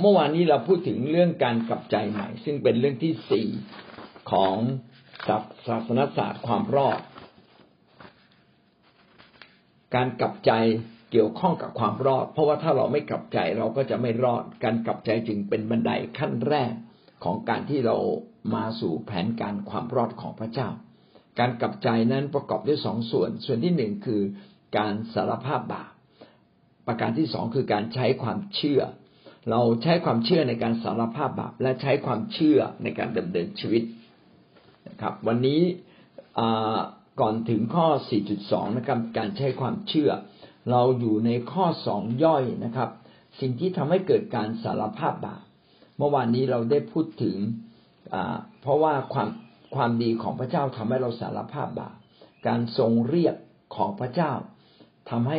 เมื่อวานนี้เราพูดถึงเรื่องการกลับใจใหม่ ซึ่งเป็นเรื่องที่สี่ของศาสนศาสตร์ความรอด การกลับใจเกี่ยวข้องกับความรอด เพราะว่าถ้าเราไม่กลับใจเราก็จะไม่รอด การกลับใจจึงเป็นบันไดขั้นแรกของการที่เรามาสู่แผนการความรอดของพระเจ้า การกลับใจนั้นประกอบด้วยสองส่วน ส่วนที่หนึ่งคือการสารภาพบาป ประการที่สองคือการใช้ความเชื่อ เราใช้ความเชื่อในการสารภาพบาปและใช้ความเชื่อในการดำเนินชีวิตนะครับ วันนี้ก่อนถึงข้อ 4.2 นะครับการใช้ความเชื่อ เราอยู่ในข้อสองย่อยนะครับ สิ่งที่ทำให้เกิดการสารภาพบาปเมื่อวานนี้เราได้พูดถึงเพราะว่าความความดีของพระเจ้าทำให้เราสารภาพบาปการทรงเรียกของพระเจ้าทำให้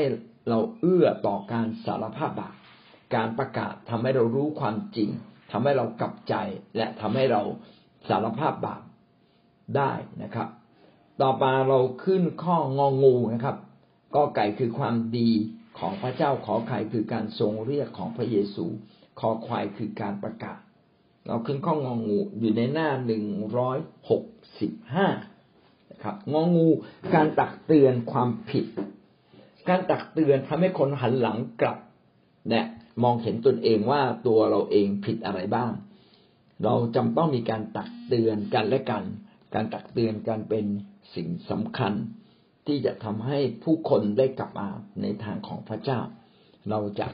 เราเอื้อต่อการสารภาพบาป การประกาศทำให้เรารู้ความจริงทำให้เรากลับใจและทำให้เราสารภาพบาปได้นะครับ ต่อมาเราขึ้นข้ององูนะครับ ก็ไก่คือความดีของพระเจ้าขอไข่คือการทรงเรียกของพระเยซูขอควายคือการประกาศ เราขึ้นข้ององูอยู่ในหน้าหนึ่งร้อยหกสิบห้านะครับงองูการตักเตือนความผิด การตักเตือนทำให้คนหันหลังกลับเนี่ย มองเห็นตนเองว่าตัวเราเองผิดอะไรบ้าง เราจำต้องมีการตักเตือนกันและกัน การตักเตือนกันเป็นสิ่งสำคัญ ที่จะทำให้ผู้คนได้กลับมาในทางของพระเจ้า เราจะ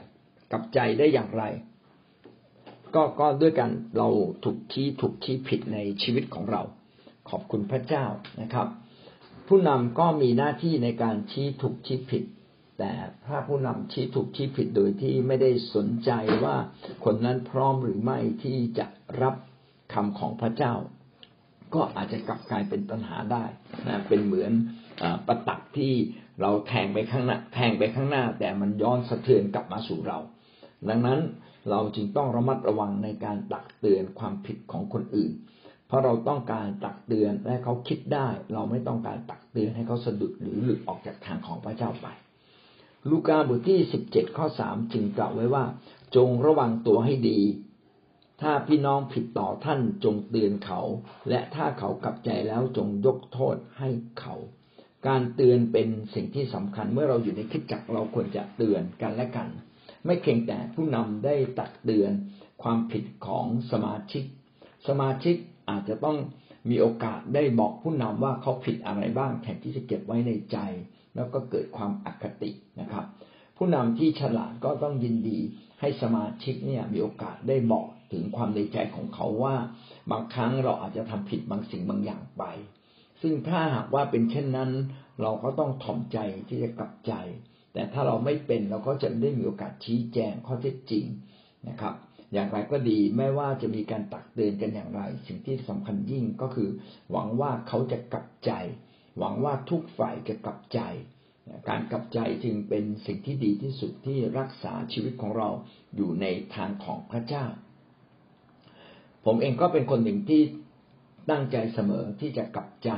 กลับใจได้อย่างไร ก็ก็ด้วยกันเราถูกชี้ถูกชี้ผิดในชีวิตของเรา ขอบคุณพระเจ้านะครับ ผู้นำก็มีหน้าที่ในการชี้ถูกชี้ผิด แต่ถ้าผู้นำชี้ถูกชี้ผิดโดยที่ไม่ได้สนใจว่าคนนั้นพร้อมหรือไม่ที่จะรับคำของพระเจ้า ก็อาจจะกลับกลายเป็นปัญหาได้นะเป็นเหมือนประตักที่เราแทงไปข้างหน้าแทงไปข้างหน้า แต่มันย้อนสะเทือนกลับมาสู่เรา ดังนั้นเราจึงต้องระมัดระวังในการตักเตือนความผิดของคนอื่น เพราะเราต้องการตักเตือนให้เขาคิดได้ เราไม่ต้องการตักเตือนให้เขาสะดุดหรือหลุดออกจากทางของพระเจ้าไป ลูกาบทที่สิบเจ็ดข้อสามจึงกล่าวไว้ว่า จงระวังตัวให้ดี ถ้าพี่น้องผิดต่อท่านจงเตือนเขา และถ้าเขากลับใจแล้วจงยกโทษให้เขา การเตือนเป็นสิ่งที่สำคัญเมื่อเราอยู่ในคิดจักเราควรจะเตือนกันและกัน ไม่เพียงแต่ผู้นำได้ตักเตือนความผิดของสมาชิก สมาชิกอาจจะต้องมีโอกาสได้บอกผู้นำว่าเขาผิดอะไรบ้างแทนที่จะเก็บไว้ในใจ แล้วก็เกิดความอคตินะครับ ผู้นำที่ฉลาดก็ต้องยินดีให้สมาชิกเนี่ยมีโอกาสได้บอกถึงความในใจของเขาว่า บางครั้งเราอาจจะทำผิดบางสิ่งบางอย่างไป ซึ่งถ้าหากว่าเป็นเช่นนั้น เราก็ต้องถ่อมใจที่จะกลับใจ แต่ถ้าเราไม่เป็นเราก็จะได้มีโอกาสชี้แจงข้อเท็จจริงนะครับ อย่างไรก็ดีไม่ว่าจะมีการตักเตือนกันอย่างไร สิ่งที่สำคัญยิ่งก็คือ หวังว่าเขาจะกลับใจ หวังว่าทุกฝ่ายจะกลับใจ การกลับใจจึงเป็นสิ่งที่ดีที่สุดที่รักษาชีวิตของเราอยู่ในทางของพระเจ้า ผมเองก็เป็นคนหนึ่งที่ตั้งใจเสมอที่จะกลับใจ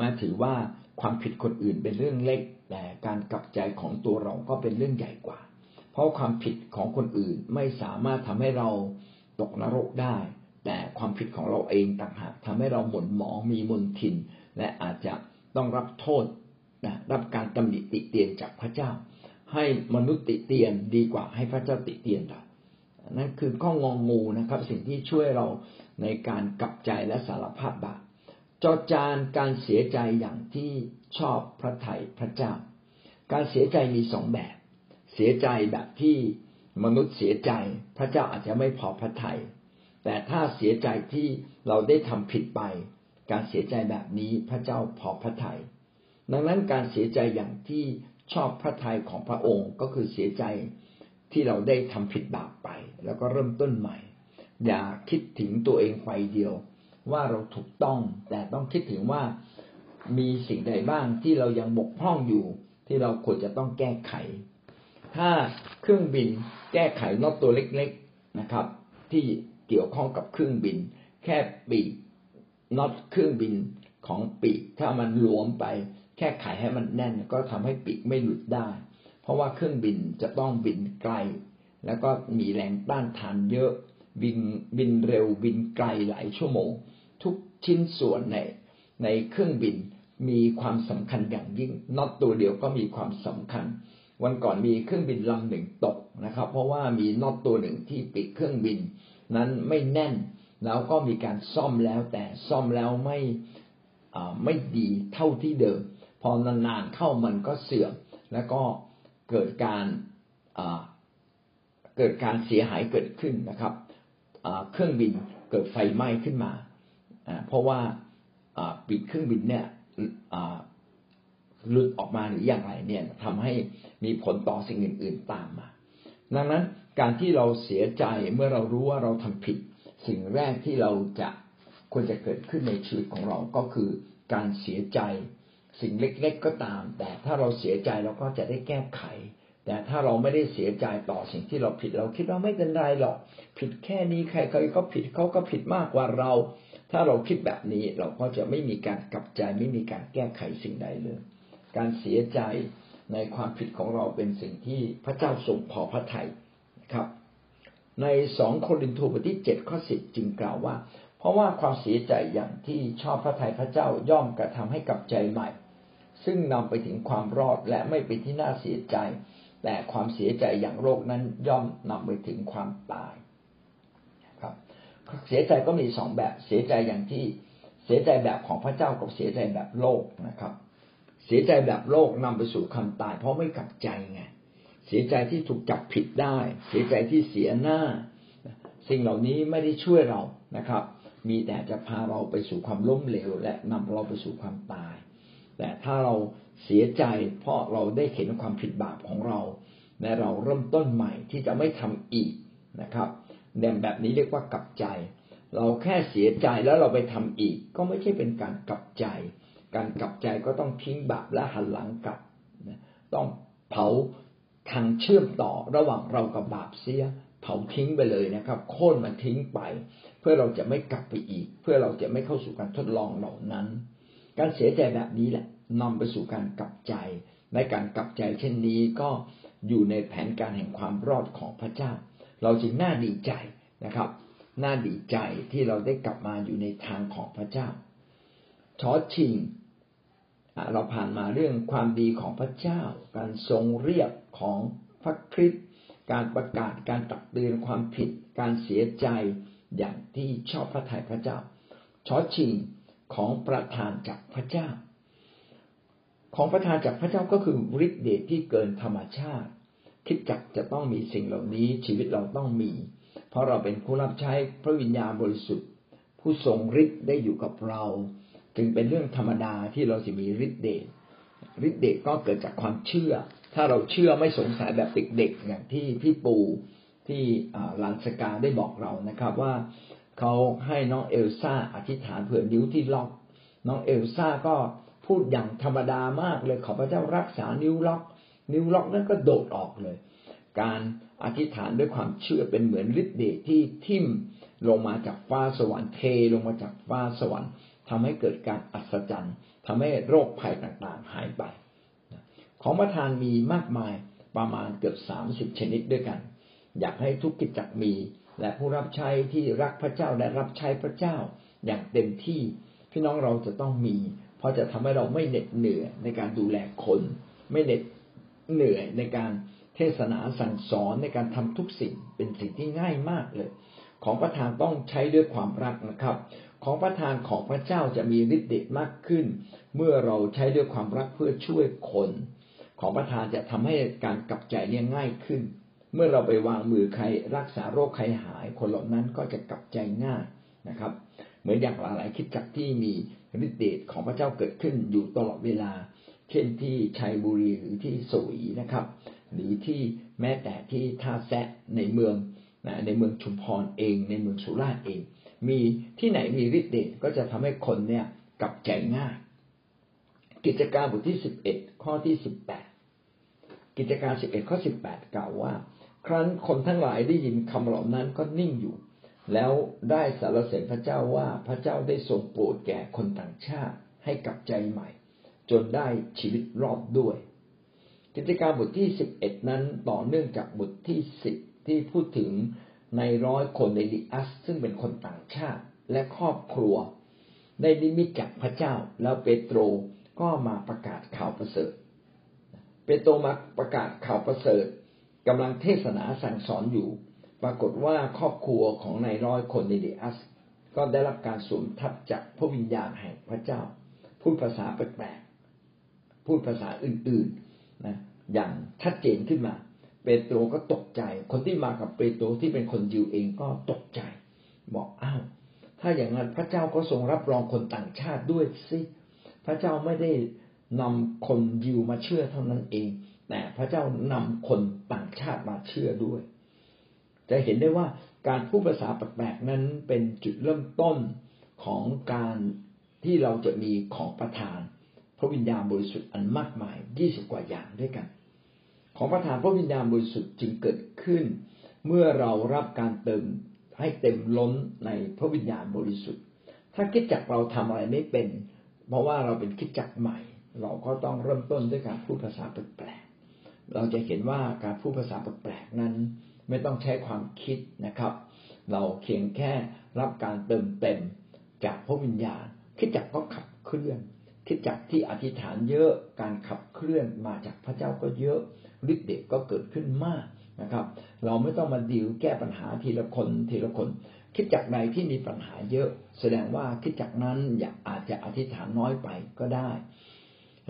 นะถือว่าความผิดคนอื่นเป็นเรื่องเล็ก แต่การกลับใจของตัวเราก็เป็นเรื่องใหญ่กว่า เพราะความผิดของคนอื่นไม่สามารถทำให้เราตกนรกได้ แต่ความผิดของเราเองต่างหากทำให้เราหม่นหมองมีมนทิน และอาจจะ ต้องรับโทษนะรับการตำหนิติเตียนจากพระเจ้า ให้มนุษย์ติเตียนดีกว่าให้พระเจ้าติเตียนเรานั่นคือข้องงงูนะครับ สิ่งที่ช่วยเราในการกลับใจและสารภาพบาปจอจานการเสียใจอย่างที่ชอบพระไถ่พระเจ้า การเสียใจมีสองแบบ เสียใจแบบที่มนุษย์เสียใจ พระเจ้าอาจจะไม่พอพระทยัยแต่ถ้าเสียใจที่เราได้ทำผิดไป การเสียใจแบบนี้พระเจ้าพอพระทยัยดังนั้นการเสียใจอย่างที่ชอบพระทัยของพระองค์ก็คือเสียใจที่เราได้ทำผิดบาปไป แล้วก็เริ่มต้นใหม่ อย่าคิดถึงตัวเองไฟเดียว ว่าเราถูกต้อง แต่ต้องคิดถึงว่ามีสิ่งใดบ้างที่เรายังบกพร่องอยู่ ที่เราควรจะต้องแก้ไข ถ้าเครื่องบินแก้ไขน็อตตัวเล็ก ๆนะครับ ที่เกี่ยวข้องกับเครื่องบิน แค่ปีก น็อตเครื่องบินของปีก ถ้ามันหลวมไป แค่ไขให้มันแน่น ก็ทำให้ปีกไม่หลุดได้ เพราะว่าเครื่องบินจะต้องบินไกล แล้วก็มีแรงต้านทานเยอะ บินบินเร็วบินไกลหลายชั่วโมง ทุกชิ้นส่วนในในเครื่องบินมีความสำคัญอย่างยิ่งน็อตตัวเดียวก็มีความสำคัญ วันก่อนมีเครื่องบินลำหนึ่งตกนะครับ เพราะว่ามีน็อตตัวหนึ่งที่ปิดเครื่องบินนั้นไม่แน่น แล้วก็มีการซ่อมแล้วแต่ซ่อมแล้วไม่ไม่ดีเท่าที่เดิม พอนานๆเข้ามันก็เสื่อม แล้วก็เกิดการเกิดการเสียหายเกิดขึ้นนะครับเครื่องบินเกิดไฟไหม้ขึ้นมาเพราะว่าปิดเครื่องบินเนี่ยหลุดออกมาหรืออย่างไรเนี่ยทำให้มีผลต่อสิ่งอื่น ๆตามมา ดังนั้นการที่เราเสียใจเมื่อเรารู้ว่าเราทำผิด สิ่งแรกที่เราจะควรจะเกิดขึ้นในชีวิตของเราก็คือการเสียใจ สิ่งเล็ก ๆก็ตาม แต่ถ้าเราเสียใจเราก็จะได้แก้ไข แต่ถ้าเราไม่ได้เสียใจต่อสิ่งที่เราผิดเราคิดว่าไม่เป็นไรหรอก ผิดแค่นี้ใครๆก็ผิดเขาก็ผิดมากกว่าเรา ถ้าเราคิดแบบนี้เราก็จะไม่มีการกลับใจไม่มีการแก้ไขสิ่งใดเลย การเสียใจในความผิดของเราเป็นสิ่งที่พระเจ้าทรงพอพระทัยครับ ในสองโครินธ์บทที่เจ็ดข้อสิบจึงกล่าวว่า เพราะว่าความเสียใจอย่างที่ชอบพระทัยพระเจ้าย่อมกระทำให้กับใจใหม่ ซึ่งนำไปถึงความรอดและไม่เป็นที่น่าเสียใจ แต่ความเสียใจอย่างโรคนั้นย่อมนำไปถึงความตายครับเสียใจก็มีสองแบบเสียใจอย่างที่เสียใจแบบของพระเจ้ากับเสียใจแบบโลกนะครับ เสียใจแบบโลกนำไปสู่ความตาย เพราะไม่กลับใจไง เสียใจที่ถูกจับผิดได้ เสียใจที่เสียหน้า สิ่งเหล่านี้ไม่ได้ช่วยเรานะครับ มีแต่จะพาเราไปสู่ความล้มเหลว และนำเราไปสู่ความตาย แต่ถ้าเราเสียใจเพราะเราได้เห็นความผิดบาปของเรา และเราเริ่มต้นใหม่ที่จะไม่ทำอีกนะครับแนวแบบนี้เรียกว่ากลับใจ เราแค่เสียใจแล้วเราไปทำอีก ก็ไม่ใช่เป็นการกลับใจ การกลับใจก็ต้องทิ้งบาปและหันหลังกลับต้องเผา ทางเชื่อมต่อระหว่างเรากับบาปเสียเผาทิ้งไปเลยนะครับ โค่นมันทิ้งไป เพื่อเราจะไม่กลับไปอีก เพื่อเราจะไม่เข้าสู่การทดลองเหล่านั้น การเสียใจแบบนี้แหละนำไปสู่การกลับใจในการกลับใจเช่นนี้ก็อยู่ในแผนการแห่งความรอดของพระเจ้า เราจึงน่าดีใจนะครับน่าดีใจที่เราได้กลับมาอยู่ในทางของพระเจ้าชอชิง เราผ่านมาเรื่องความดีของพระเจ้า การทรงเรียกของพระคริสต์การประกาศการตักเตือนความผิด การเสียใจอย่างที่ชอบพระทัยพระเจ้าชอชิงของประทานจากพระเจ้า ของประทานจากพระเจ้าก็คือฤทธิ์เดชที่เกินธรรมชาติ คิดจักจะต้องมีสิ่งเหล่านี้ชีวิตเราต้องมี เพราะเราเป็นผู้รับใช้พระวิญญาณบริสุทธิ์ ผู้ทรงฤทธิ์ได้อยู่กับเรา จึงเป็นเรื่องธรรมดาที่เราจะมีฤทธิเดชฤทธิเดชก็เกิดจากความเชื่อ ถ้าเราเชื่อไม่สงสัยแบบเด็กๆอย่างที่พี่ปูที่ลานสกาได้บอกเรานะครับ ว่าเขาให้น้องเอลซ่าอธิษฐานเผื่อนิ้วที่ล็อก น้องเอลซ่าก็พูดอย่างธรรมดามากเลยขอพระเจ้ารักษานิ้วล็อก นิ้วล็อกนั้นก็โดดออกเลย การอธิษฐานด้วยความเชื่อเป็นเหมือนฤทธิ์เดชที่ทิ่มลงมาจากฟ้าสวรรค์เทลงมาจากฟ้าสวรรค์ ทำให้เกิดการอัศจรรย์ทำให้โรคภัยต่างๆ หายไป ของประทานมีมากมายประมาณเกือบสามสิบชนิดด้วยกัน อยากให้ทุกกิจจักมี และผู้รับใช้ที่รักพระเจ้าและรับใช้พระเจ้าอย่างเต็มที่พี่น้องเราจะต้องมี เพราะจะทำให้เราไม่เหน็ดเหนื่อยในการดูแลคน ไม่เหน็ดเหนื่อยในการเทศนาสั่งสอนในการทำทุกสิ่งเป็นสิ่งที่ง่ายมากเลย ของประธานต้องใช้ด้วยความรักนะครับ ของประธานของพระเจ้าจะมีฤทธิ์เดชมากขึ้น เมื่อเราใช้ด้วยความรักเพื่อช่วยคน ของประธานจะทำให้การกลับใจเนี่ยง่ายขึ้น เมื่อเราไปวางมือใครรักษาโรคใครหาย คนเหล่านั้นก็จะกลับใจง่ายนะครับ เหมือนอย่างหลายๆคิดจักที่มีฤทธิ์เดชของพระเจ้าเกิดขึ้นอยู่ตลอดเวลา เช่นที่ชัยบุรีหรือที่สวีนะครับ หรือที่แม้แต่ที่ท่าแซะในเมืองในเมืองชุมพรเอง ในเมืองสุราษฎร์เอง มีที่ไหนมีฤทธิ์เดชก็จะทำให้คนเนี่ยกลับใจง่าย กิจการบทที่สิบเอ็ดข้อที่สิบแปดกิจการสิบเอ็ดข้อสิบแปดกล่าวว่า ครั้นคนทั้งหลายได้ยินคำเหล่านั้นก็นิ่งอยู่ แล้วได้สารเสด็จพระเจ้าว่าพระเจ้าได้ทรงโปรดแก่คนต่างชาติให้กลับใจใหม่ จนได้ชีวิตรอดด้วย กิจการบทที่สิบเอ็ดนั้นต่อเนื่องจากบทที่สิบที่พูดถึง ในร้อยคนในดิอัส ซึ่งเป็นคนต่างชาติและครอบครัว ได้นิมิตจากพระเจ้า แล้วเปโตรก็มาประกาศข่าวประเสริฐ เปโตรมาประกาศข่าวประเสริฐกำลังเทศนาสั่งสอนอยู่ ปรากฏว่าครอบครัวของนายร้อยคนในดิอัส ก็ได้รับการสวมทับจากพระวิญญาณแห่งพระเจ้า พูดภาษาแปลกๆพูดภาษาอื่นๆนะอย่างชัดเจนขึ้นมา เปโตรก็ตกใจ คนที่มากับเปโตรที่เป็นคนยิวเองก็ตกใจ บอกอ้าวถ้าอย่างนั้นพระเจ้าก็ทรงรับรองคนต่างชาติด้วยสิพระเจ้าไม่ได้นำคนยิวมาเชื่อเท่านั้นเอง แต่พระเจ้านำคนต่างชาติมาเชื่อด้วย จะเห็นได้ว่าการพูดภาษาแปลกๆนั้นเป็นจุดเริ่มต้นของการที่เราจะมีของประทาน พระวิญญาณบริสุทธิ์อันมากมายยี่สิบกว่าอย่างด้วยกัน ของประทานพระวิญญาณบริสุทธิ์จึงเกิดขึ้น เมื่อเรารับการเติมให้เต็มล้นในพระวิญญาณบริสุทธิ์ ถ้าคิดจักเราทำอะไรไม่เป็น เพราะว่าเราเป็นคิดจักใหม่ เราก็ต้องเริ่มต้นด้วยการพูดภาษาแปลกๆเราจะเห็นว่าการพูดภาษาแปลกๆนั้น ไม่ต้องใช้ความคิดนะครับ เราเพียงแค่รับการเติมเต็มจากพระวิญญาณ คิดจักก็ขับเคลื่อน คิดจักที่อธิษฐานเยอะการขับเคลื่อนมาจากพระเจ้าก็เยอะ ฤทธิ์เดชก็เกิดขึ้นมากนะครับ เราไม่ต้องมาดิวแก้ปัญหาทีละคนทีละคน คิดจักใดที่มีปัญหาเยอะ แสดงว่าคิดจักนั้นอยากอาจจะอธิษฐานน้อยไปก็ได้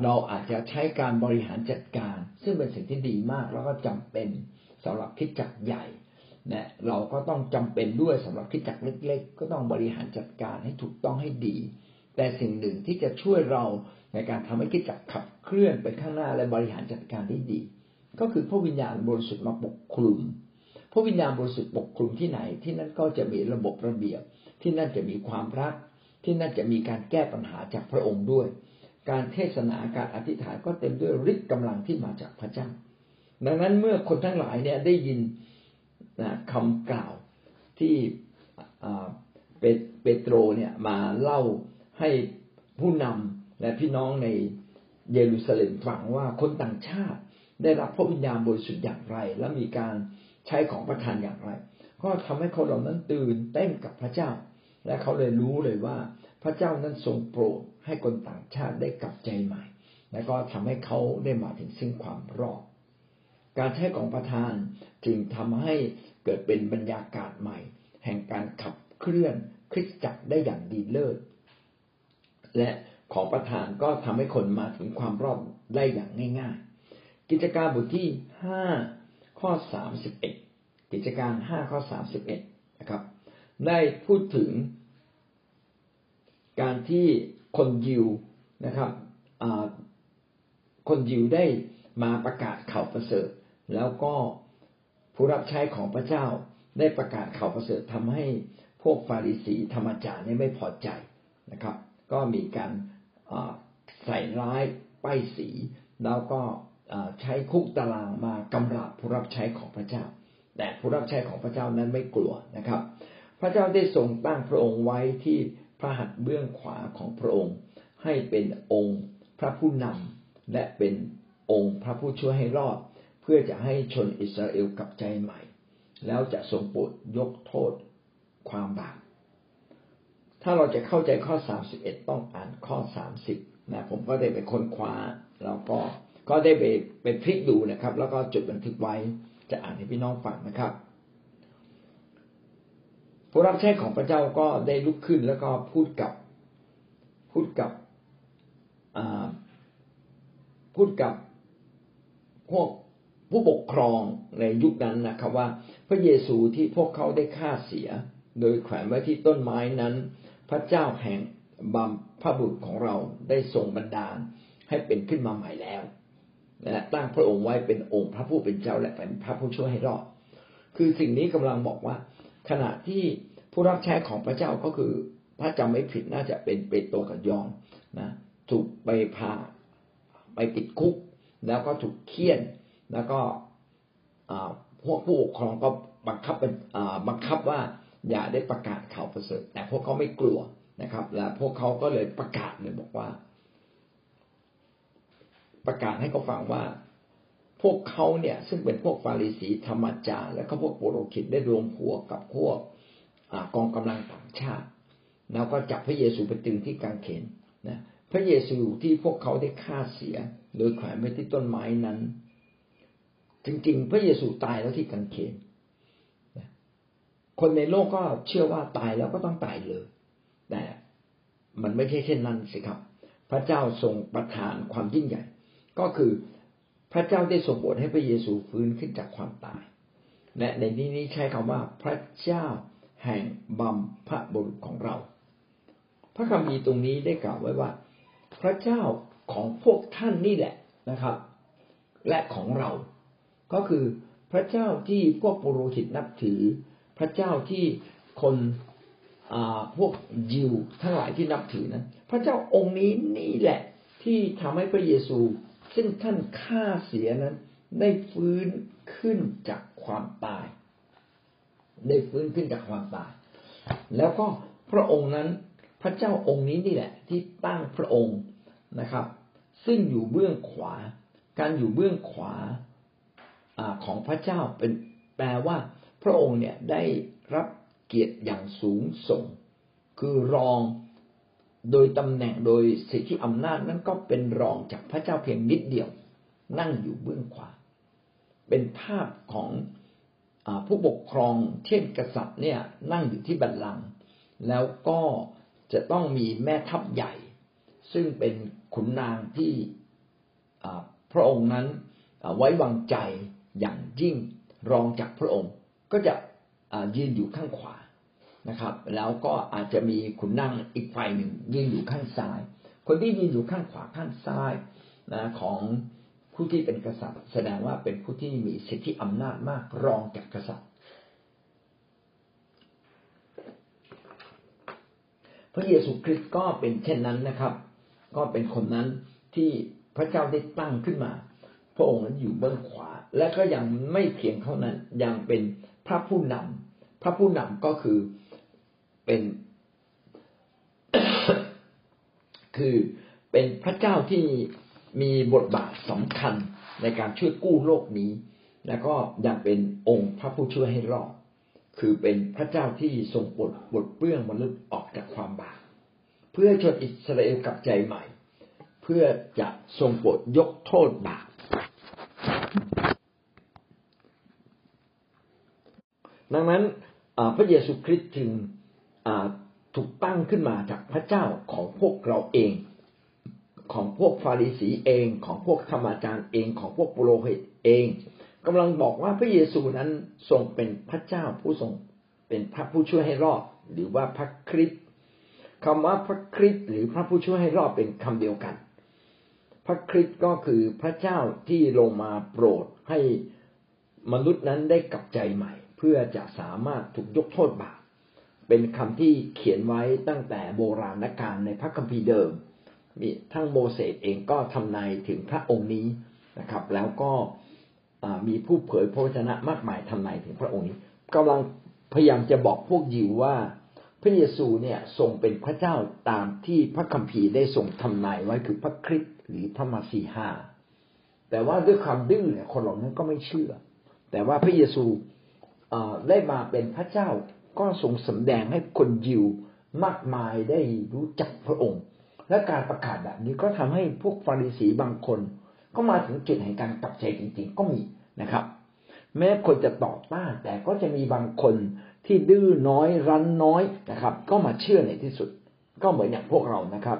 เราอาจจะใช้การบริหารจัดการ ซึ่งเป็นสิ่งที่ดีมากแล้วก็จำเป็นสำหรับคิดจักใหญ่นะเราก็ต้องจำเป็นด้วยสำหรับคิดจักเล็ก ๆ ก็ต้องบริหารจัดการให้ถูกต้องให้ดี แต่สิ่งหนึ่งที่จะช่วยเราในการทำให้กิจจักขับเคลื่อนไปข้างหน้าและบริหารจัดการได้ดี ก็คือพระวิญญาณบริสุทธิ์มาปกคลุมพระวิญญาณบริสุทธิ์ปกคลุมที่ไหน ที่นั่นก็จะมีระบบระเบียบ ที่นั่นจะมีความรัก ที่นั่นจะมีการแก้ปัญหาจากพระองค์ด้วย การเทศนาการอธิษฐานก็เต็มด้วยฤทธิ์กำลังที่มาจากพระเจ้า ดังนั้นเมื่อคนทั้งหลายเนี่ยได้ยินคำกล่าวที่เปโตรเนี่ยมาเล่าให้ผู้นำและพี่น้องในเยรูซาเล็มฟังว่าคนต่างชาติ ได้รับพระวิญญาณบริสุทธิ์อย่างไร และมีการใช้ของประทานอย่างไร ก็ทำให้เขาเหล่านั้นตื่นเต้นกับพระเจ้า และเขาเลยรู้เลยว่า พระเจ้านั้นทรงโปรดให้คนต่างชาติได้กลับใจใหม่ และก็ทำให้เขาได้มาถึงซึ่งความรอดการใช้ของประทานจึงทำให้เกิดเป็นบรรยากาศใหม่ แห่งการขับเคลื่อนคริสตจักรได้อย่างดีเลิศและของประทานก็ทำให้คนมาถึงความรอดได้อย่างง่าย ๆ กิจการบทที่ห้าข้อสามสิบเอ็ดกิจการห้าข้อสามสิบเอ็ดนะครับ ได้พูดถึงการที่คนยิวนะครับคนยิวได้มาประกาศข่าวประเสริฐ แล้วก็ผู้รับใช้ของพระเจ้าได้ประกาศข่าวประเสริฐทำให้พวกฟาริสีธรรมจารย์ไม่พอใจนะครับ ก็มีการใส่ร้ายป้ายสี แล้วก็ ใช้คุกตารางมากำราบผู้รับใช้ของพระเจ้า แต่ผู้รับใช้ของพระเจ้านั้นไม่กลัวนะครับ พระเจ้าได้ทรงตั้งพระองค์ไว้ที่พระหัตถ์เบื้องขวาของพระองค์ ให้เป็นองค์พระผู้นำและเป็นองค์พระผู้ช่วยให้รอด เพื่อจะให้ชนอิสราเอลกลับใจใหม่ แล้วจะทรงโปรดยกโทษความบาปถ้าเราจะเข้าใจข้อสามสิบเอ็ดต้องอ่านข้อสามสิบนะผมก็ได้ไปค้นคว้าแล้วก็ ก็ได้ไปไปพลิกดูนะครับ แล้วก็จดบันทึกไว้จะอ่านให้พี่น้องฟังนะครับผู้รับใช้ของพระเจ้าก็ได้ลุกขึ้นแล้วก็พูดกับพูดกับพูดกับพวกผู้ปกครองในยุคนั้นนะครับ ว่าพระเยซูที่พวกเขาได้ฆ่าเสีย โดยแขวนไว้ที่ต้นไม้นั้น พระเจ้าแห่งบาพระบุตรของเราได้ทรงบันดาลให้เป็นขึ้นมาใหม่แล้ว และตั้งพระองค์ไว้เป็นองค์พระผู้เป็นเจ้าและเป็นพระผู้ช่วยให้รอด คือสิ่งนี้กำลังบอกว่า ขณะที่ผู้รับใช้ของพระเจ้าก็คือถ้าจำไม่ผิดน่าจะเป็นเปโตรกับยองนะถูกไปพาไปติดคุก แล้วก็ถูกเคี่ยนแล้วก็พวกผู้ปกครองก็บังคับบังคับว่าอย่าได้ประกาศข่าวประเสริฐ แต่พวกเขาไม่กลัวนะครับ และพวกเขาก็เลยประกาศเลยบอกว่า ประกาศให้เขาฟังว่า พวกเขาเนี่ยซึ่งเป็นพวกฟาริสีธรรมจารและก็พวกโปโรคิดได้รวมหัวกับพวกกองกำลังต่างชาติ แล้วก็จับพระเยซูไปตึงที่กางเขนนะพระเยซูที่พวกเขาได้ฆ่าเสีย โดยแขวนไว้ที่ต้นไม้นั้น จริงๆ พระเยซูตายแล้วที่กางเขนคนในโลกก็เชื่อว่าตายแล้วก็ต้องตายเลย แต่มันไม่ใช่เช่นนั้นสิครับ พระเจ้าทรงประทานความยิ่งใหญ่ ก็คือพระเจ้าได้ทรงโปรดให้พระเยซูฟื้นขึ้นจากความตาย และในที่นี้ใช้คำว่าพระเจ้าแห่งบัมพระบุรุษของเรา พระคัมภีร์ตรงนี้ได้กล่าวไว้ว่า พระเจ้าของพวกท่านนี่แหละนะครับ และของเรา ก็คือพระเจ้าที่พวกปุโรหิตนับถือ พระเจ้าที่คนพวกยิวทั้งหลายที่นับถือนั้น พระเจ้าองค์นี้นี่แหละที่ทำให้พระเยซู ซึ่งท่านฆ่าเสียนั้น ได้ฟื้นขึ้นจากความตาย ได้ฟื้นขึ้นจากความตาย แล้วก็พระองค์นั้นพระเจ้าองค์นี้นี่แหละ ที่ตั้งพระองค์นะครับ ซึ่งอยู่เบื้องขวา การอยู่เบื้องขวาอของพระเจ้าเป็นแปลว่า พระองค์เนี่ยได้รับเกียรติอย่างสูงส่ง คือรอง โดยตำแหน่งโดยสิทธิอำนาจนั้นก็เป็นรองจากพระเจ้าเพียงนิดเดียว นั่งอยู่เบื้องขวา เป็นภาพของอผู้ปกครองเช่นกษัตริย์เนี่ยนั่งอยู่ที่บัลลังก์แล้วก็จะต้องมีแม่ทัพใหญ่ ซึ่งเป็นขุนนางที่พระองค์นั้นไว้วางใจอย่างยิ่งรองจากพระองค์ ก็จะยืนอยู่ข้างขวา นะครับ แล้วก็อาจจะมีขุนนางอีกฝ่ายหนึ่งยืนอยู่ข้างซ้าย คนที่ยืนอยู่ข้างขวาข้างซ้ายนะของผู้ที่เป็นกษัตริย์ แสดงว่าเป็นผู้ที่มีสิทธิอำนาจมากรองจากกษัตริย์ พระเยซูคริสต์ก็เป็นเช่นนั้นนะครับ ก็เป็นคนนั้นที่พระเจ้าได้ตั้งขึ้นมา พระองค์นั้นอยู่เบื้องขวา และก็ยังไม่เพียงเท่านั้นยังเป็นพระผู้นำพระผู้นำก็คือ เป็น คือเป็นพระเจ้าที่มีบทบาทสำคัญในการช่วยกู้โลกนี้ แล้วก็ยังเป็นองค์พระผู้ช่วยให้รอด คือเป็นพระเจ้าที่ทรงปลดปลดเปลื้องมนุษย์ออกจากความบาปเพื่อชนอิสราเอลกลับใจใหม่ เพื่อจะทรงปลดยกโทษบาปดังนั้นพระเยซูคริสต์จึง ถูกตั้งขึ้นมาจากพระเจ้าของพวกเราเอง ของพวกฟาริสีเอง ของพวกธรรมจารย์เองของพวกปุโรหิตเองกำลังบอกว่าพระเยซูนั้นทรงเป็นพระเจ้าผู้ทรงเป็นพระผู้ช่วยให้รอด หรือว่าพระคริสต์คำว่าพระคริสต์หรือพระผู้ช่วยให้รอดเป็นคำเดียวกัน พระคริสต์ก็คือพระเจ้าที่ลงมาโปรดให้มนุษย์นั้นได้กลับใจใหม่ เพื่อจะสามารถถูกยกโทษบาป เป็นคำที่เขียนไว้ตั้งแต่โบราณกาลในพระคัมภีร์เดิมมีทั้งโมเสสเองก็ทำนายถึงพระองค์นี้นะครับ แล้วก็มีผู้เผยพระวจนะมากมายทำนายถึงพระองค์นี้กำลังพยายามจะบอกพวกยิวว่าพระเยซูเนี่ยทรงเป็นพระเจ้าตามที่พระคัมภีร์ได้ทรงทำนายไว้คือพระคริสต์หรือพระมาสีหาแต่ว่าด้วยความดื้อเนี่ยคนเหล่านั้นก็ไม่เชื่อ แต่ว่าพระเยซูได้มาเป็นพระเจ้า ก็ทรงสำแดงให้คนยิวมากมายได้รู้จักพระองค์ และการประกาศแบบนี้ก็ทำให้พวกฟาริสีบางคน ก็มาถึงจุดแห่งการกลับใจจริงๆก็มีนะครับ แม้คนจะต่อต้านแต่ก็จะมีบางคนที่ดื้อน้อยรั้นน้อยนะครับ ก็มาเชื่อในที่สุด ก็เหมือนอย่างพวกเรานะครับ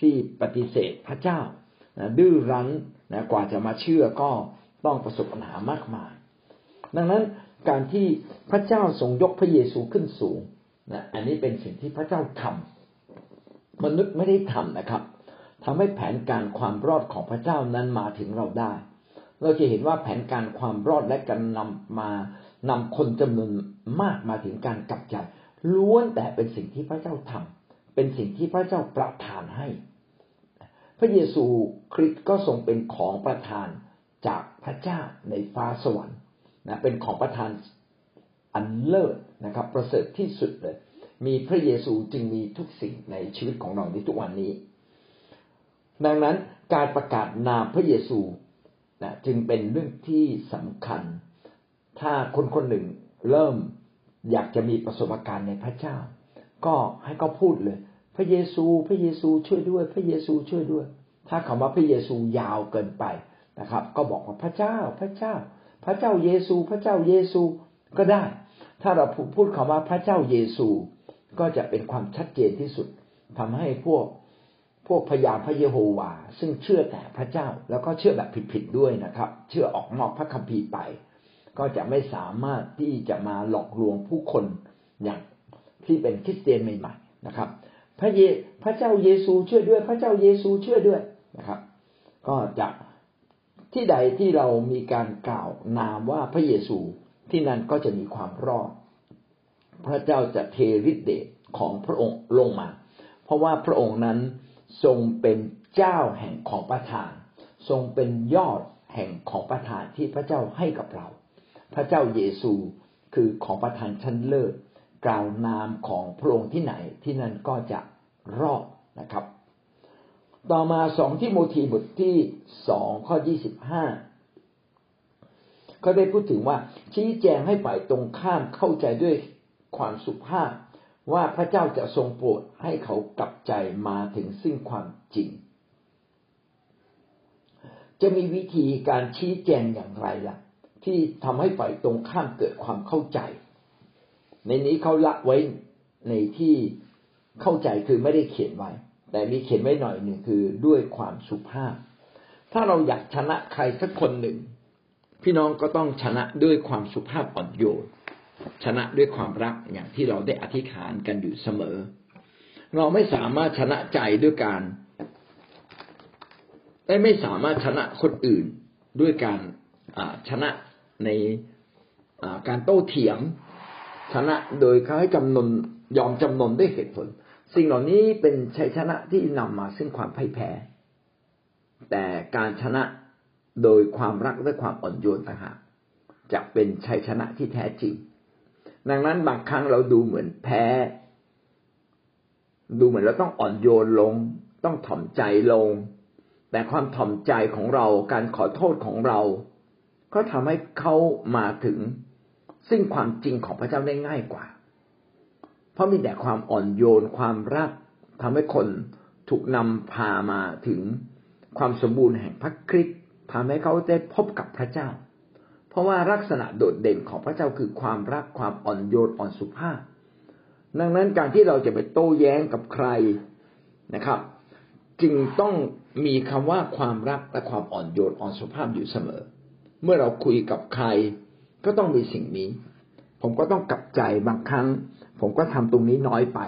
ที่ปฏิเสธพระเจ้าดื้อรั้นนะกว่าจะมาเชื่อก็ต้องประสบปัญหามากมาย ดังนั้น การที่พระเจ้าทรงยกพระเยซูขึ้นสูงนะอันนี้เป็นสิ่งที่พระเจ้าทำมนุษย์ไม่ได้ทำนะครับทำให้แผนการความรอดของพระเจ้านั้นมาถึงเราได้ เราจะเห็นว่าแผนการความรอดและการนำมานำคนจำนวนมากมาถึงการกลับใจล้วนแต่เป็นสิ่งที่พระเจ้าทำเป็นสิ่งที่พระเจ้าประทานให้ พระเยซูคริสต์ก็ทรงเป็นของประทานจากพระเจ้าในฟ้าสวรรค์ นะเป็นของประทานอันเลิศนะครับ ประเสริฐที่สุดเลย มีพระเยซูจึงมีทุกสิ่งในชีวิตของเราในทุกวันนี้ ดังนั้นการประกาศนามพระเยซูนะจึงเป็นเรื่องที่สำคัญ ถ้าคนคนหนึ่งเริ่มอยากจะมีประสบการณ์ในพระเจ้า ก็ให้เขาพูดเลย พระเยซู พระเยซูช่วยด้วย พระเยซูช่วยด้วย ถ้าคำว่าพระเยซูยาวเกินไปนะครับ ก็บอกว่าพระเจ้า พระเจ้า พระเจ้าเยซู พระเจ้าเยซูก็ได้ ถ้าเราพูดคำว่าพระเจ้าเยซู ก็จะเป็นความชัดเจนที่สุดทำให้พวกพวกพยานพระเยโฮวา ซึ่งเชื่อแต่พระเจ้าแล้วก็เชื่อแบบผิดๆด้วยนะครับ เชื่อออกนอกพระคัมภีร์ไป ก็จะไม่สามารถที่จะมาหลอกลวงผู้คนอย่างที่เป็นคริสเตียนใหม่ๆนะครับ พระเยพระเจ้าเยซูช่วยด้วย พระเจ้าเยซูช่วยด้วยนะครับ ก็จะ ที่ใดที่เรามีการกล่าวนามว่าพระเยซูที่นั่นก็จะมีความรอด พระเจ้าจะเทฤทธิเดชของพระองค์ลงมา เพราะว่าพระองค์นั้นทรงเป็นเจ้าแห่งของประทาน ทรงเป็นยอดแห่งของประทานที่พระเจ้าให้กับเรา พระเจ้าเยซูคือของประทานชั้นเลิศกล่าวนามของพระองค์ที่ไหนที่นั่นก็จะรอดนะครับ ต่อมาสองที่โมทีบทที่สองข้อยี่สิบห้าก็ได้พูดถึงว่าชี้แจงให้ฝ่ายตรงข้ามเข้าใจด้วยความสุภาพ ว่าพระเจ้าจะทรงโปรดให้เขากลับใจมาถึงซึ่งความจริง จะมีวิธีการชี้แจงอย่างไรล่ะ ที่ทำให้ฝ่ายตรงข้ามเกิดความเข้าใจ ในนี้เขาละไว้ในที่เข้าใจคือไม่ได้เขียนไว้ แต่มีเขียนไว้หน่อยหนึ่งคือด้วยความสุภาพ ถ้าเราอยากชนะใครสักคนหนึ่ง พี่น้องก็ต้องชนะด้วยความสุภาพอ่อนโยนชนะด้วยความรักอย่างที่เราได้อธิษฐานกันอยู่เสมอ เราไม่สามารถชนะใจด้วยการได้ไม่สามารถชนะคนอื่นด้วยการชนะในการโต้เถียง ชนะโดยเขาให้จำนนยอมจำนนด้วยเหตุผล สิ่งเหล่านี้เป็นชัยชนะที่นำมาซึ่งความพ่ายแพ้ แต่การชนะโดยความรักและความอ่อนโยนต่างหากจะเป็นชัยชนะที่แท้จริง ดังนั้นบางครั้งเราดูเหมือนแพ้ ดูเหมือนเราต้องอ่อนโยนลง ต้องถ่อมใจลง แต่ความถ่อมใจของเราการขอโทษของเรา ก็ทำให้เขามาถึงซึ่งความจริงของพระเจ้าได้ง่ายกว่า เพราะมีแต่ความอ่อนโยนความรักทำให้คนถูกนำพามาถึงความสมบูรณ์แห่งพระคริสต์ทำให้เขาได้พบกับพระเจ้า เพราะว่าลักษณะโดดเด่นของพระเจ้าคือความรักความอ่อนโยนอ่อนสุภาพ ดังนั้นการที่เราจะไปโต้แย้งกับใครนะครับ จึงต้องมีคำว่าความรักและความอ่อนโยนอ่อนสุภาพอยู่เสมอ เมื่อเราคุยกับใครก็ต้องมีสิ่งนี้ ผมก็ต้องกลับใจบางครั้ง ผมก็ทำตรงนี้น้อยไป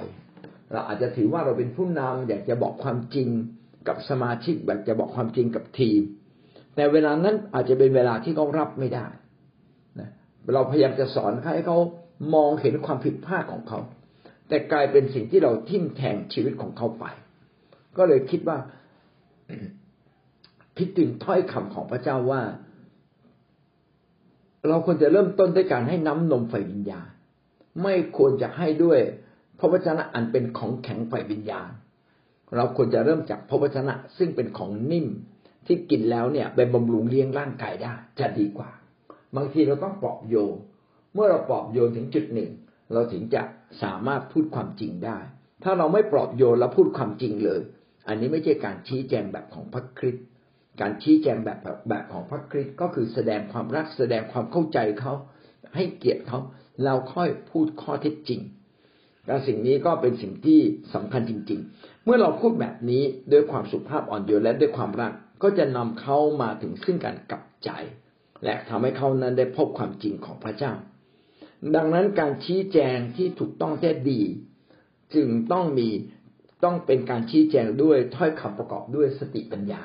เราอาจจะถือว่าเราเป็นผู้นำอยากจะบอกความจริงกับสมาชิกอยากจะบอกความจริงกับทีม แต่เวลานั้นอาจจะเป็นเวลาที่เขารับไม่ได้นะเราพยายามจะสอนให้เขามองเห็นความผิดพลาดของเขา แต่กลายเป็นสิ่งที่เราทิ่มแทงชีวิตของเขาไป ก็เลยคิดว่าคิดถึงถ้อยคำของพระเจ้าว่า เราควรจะเริ่มต้นด้วยการให้น้ำนมไฟวิญญาณ ไม่ควรจะให้ด้วยพระวจนะอันเป็นของแข็งไฟวิญญาณ เราควรจะเริ่มจากพระวจนะซึ่งเป็นของนิ่มที่กินแล้วเนี่ยไปบำรุงเลี้ยงร่างกายได้ จะดีกว่า บางทีเราต้องปลอบโยนเมื่อเราปลอบโยนถึงจุดหนึ่ง เราถึงจะสามารถพูดความจริงได้ ถ้าเราไม่ปลอบโยนแล้วพูดความจริงเลย อันนี้ไม่ใช่การชี้แจงแบบของพระคริสต์การชี้แจงแบบแบบของพระคริสต์ก็คือแสดงความรักแสดงความเข้าใจเขาให้เกียรติเขา เราค่อยพูดข้อเท็จจริงและสิ่งนี้ก็เป็นสิ่งที่สำคัญจริง ๆ เมื่อเราพูดแบบนี้ด้วยความสุภาพอ่อนโยนและด้วยความรัก ก็จะนำเขามาถึงซึ่งการกลับใจ และทำให้เขานั้นได้พบความจริงของพระเจ้า ดังนั้นการชี้แจงที่ถูกต้องแท้ดี จึงต้องมีต้องเป็นการชี้แจงด้วยถ้อยคำประกอบด้วยสติปัญญา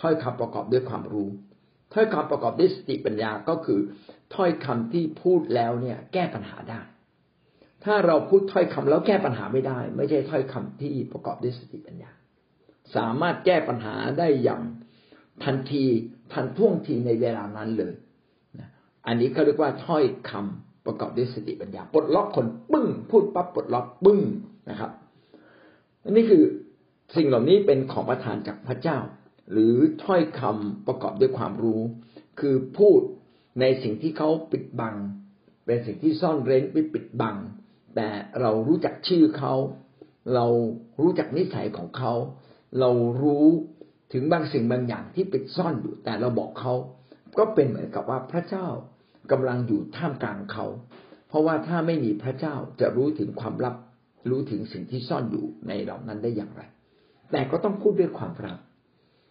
ถ้อยคำประกอบด้วยความรู้ ถ้อยคำประกอบด้วยสติปัญญาก็คือถ้อยคำที่พูดแล้วเนี่ย แก้ปัญหาได้ ถ้าเราพูดถ้อยคำแล้วแก้ปัญหาไม่ได้ ไม่ใช่ถ้อยคำที่ประกอบด้วยสติปัญญา สามารถแก้ปัญหาได้อย่างทันทีทันท่วงทีในเวลานั้นเลยอันนี้เขาเรียกว่าถ้อยคำประกอบด้วยสติปัญญาปลดล็อกคนปึ้ง พูดปั๊บปลดล็อกปึ้งนะครับอันนี้คือสิ่งเหล่านี้เป็นของประทานจากพระเจ้า หรือถ้อยคำประกอบด้วยความรู้ คือพูดในสิ่งที่เขาปิดบัง เป็นสิ่งที่ซ่อนเร้นไปปิดบัง แต่เรารู้จักชื่อเขา เรารู้จักนิสัยของเขา เรารู้ถึงบางสิ่งบางอย่างที่ปิดซ่อนอยู่ แต่เราบอกเขา ก็เป็นเหมือนกับว่าพระเจ้ากำลังอยู่ท่ามกลางเขา เพราะว่าถ้าไม่มีพระเจ้าจะรู้ถึงความลับ รู้ถึงสิ่งที่ซ่อนอยู่ในเหล่านั้นได้อย่างไร แต่ก็ต้องพูดด้วยความรัก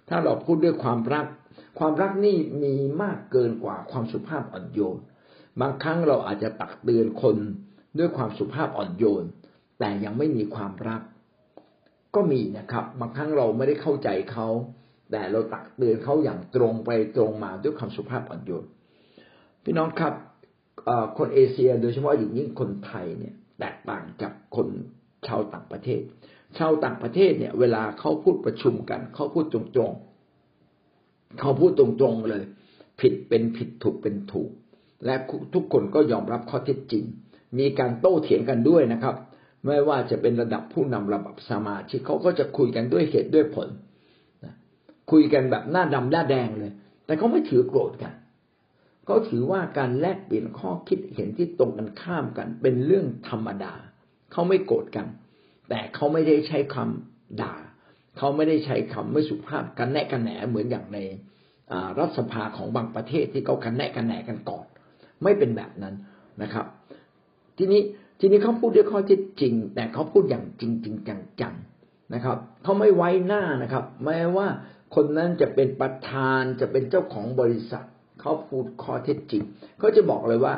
ถ้าเราพูดด้วยความรัก ความรักนี่มีมากเกินกว่าความสุภาพอ่อนโยน บางครั้งเราอาจจะตักเตือนคนด้วยความสุภาพอ่อนโยน แต่ยังไม่มีความรัก ก็มีนะครับ บางครั้งเราไม่ได้เข้าใจเขา แต่เราตักเตือนเขาอย่างตรงไปตรงมาด้วยความสุภาพอ่อนโยน พี่น้องครับคนเอเชียโดยเฉพาะอย่างยิ่งคนไทยเนี่ยแตกต่างจากคนชาวต่างประเทศ ชาวต่างประเทศเนี่ย เวลาเขาพูดประชุมกันเขาพูดตรงๆเขาพูดตรงๆเลย ผิดเป็นผิดถูกเป็นถูก และทุกคนก็ยอมรับข้อเท็จจริง มีการโต้เถียงกันด้วยนะครับ ไม่ว่าจะเป็นระดับผู้นำระดับสมาชิกเขาก็จะคุยกันด้วยเหตุด้วยผลคุยกันแบบหน้าดำหน้าแดงเลย แต่เขาไม่ถือโกรธกันเขาถือว่าการแลกเปลี่ยนข้อคิดเห็นที่ตรงกันข้ามกัน เป็นเรื่องธรรมดาเขาไม่โกรธกัน แต่เขาไม่ได้ใช้คำด่า เขาไม่ได้ใช้คำไม่สุภาพกันแนะกันแหนเหมือนอย่างในรัฐสภาของบางประเทศที่เขากันแนะกันแหนกันก่อน ไม่เป็นแบบนั้นนะครับ ทีนี้ทีนี้เขาพูดด้วยข้อเท็จจริง แต่เขาพูดอย่างจริงจริงจังๆนะครับเขาไม่ไว้หน้านะครับ แม้ว่าคนนั้นจะเป็นประธานจะเป็นเจ้าของบริษัทเขาพูดข้อเท็จจริงเขาจะบอกเลยว่า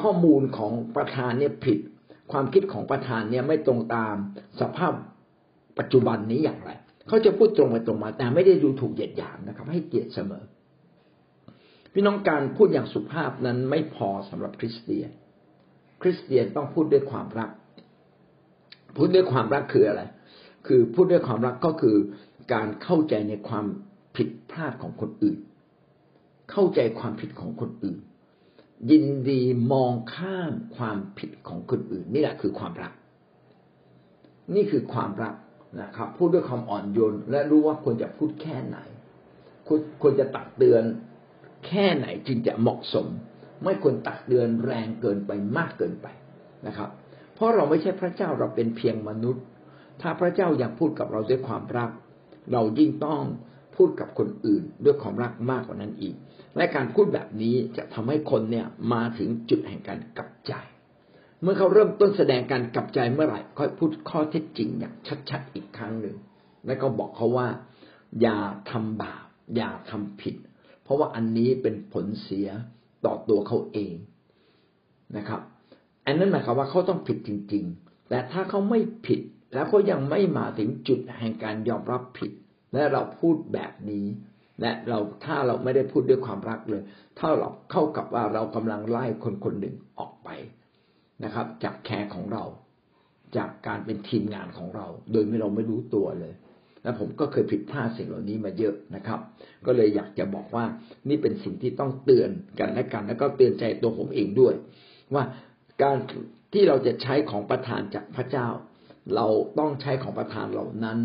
ข้อมูลของประธานเนี่ยผิด ความคิดของประธานเนี่ยไม่ตรงตามสภาพปัจจุบันนี้อย่างไร เขาจะพูดตรงไปตรงมา แต่ไม่ได้ดูถูกเหยียดหยามนะครับ ให้เกียรติเสมอ พี่น้องการพูดอย่างสุภาพนั้นไม่พอสำหรับคริสเตียน คริสเตียนต้องพูดด้วยความรัก พูดด้วยความรักคืออะไร คือพูดด้วยความรักก็คือการเข้าใจในความผิดพลาดของคนอื่น เข้าใจความผิดของคนอื่น ยินดีมองข้ามความผิดของคนอื่น นี่แหละคือความรัก นี่คือความรักนะครับ พูดด้วยความอ่อนโยน และรู้ว่าควรจะพูดแค่ไหนควรจะตักเตือนแค่ไหนจึงจะเหมาะสม ไม่ควรตักเตือนแรงเกินไปมากเกินไปนะครับ เพราะเราไม่ใช่พระเจ้าเราเป็นเพียงมนุษย์ ถ้าพระเจ้าอยากพูดกับเราด้วยความรัก เรายิ่งต้องพูดกับคนอื่นด้วยความรักมากกว่านั้นอีก และการพูดแบบนี้จะทำให้คนเนี่ยมาถึงจุดแห่งการกลับใจ เมื่อเขาเริ่มต้นแสดงการกลับใจเมื่อไหร่ค่อยพูดข้อเท็จจริงอย่างชัดๆอีกครั้งหนึ่ง แล้วก็บอกเขาว่า อย่าทำบาปอย่าทำผิด เพราะว่าอันนี้เป็นผลเสียต่อตัวเขาเองนะครับ อันนั้นหมายความว่าเขาต้องผิดจริง ๆ แต่ถ้าเขาไม่ผิดแล้วเขายังไม่มาถึงจุดแห่งการยอมรับผิด และเราพูดแบบนี้ และเราถ้าเราไม่ได้พูดด้วยความรักเลย ถ้าเราเข้ากับว่าเรากำลังไล่คนคนหนึ่งออกไปนะครับ จากแคร์ของเรา จากการเป็นทีมงานของเรา โดยไม่เราไม่รู้ตัวเลย และผมก็เคยผิดพลาดสิ่งเหล่านี้มาเยอะนะครับ ก็เลยอยากจะบอกว่านี่เป็นสิ่งที่ต้องเตือนกันและกัน แล้วก็เตือนใจตัวผมเองด้วย ว่าการที่เราจะใช้ของประทานจากพระเจ้า เราต้องใช้ของประทานเหล่านั้น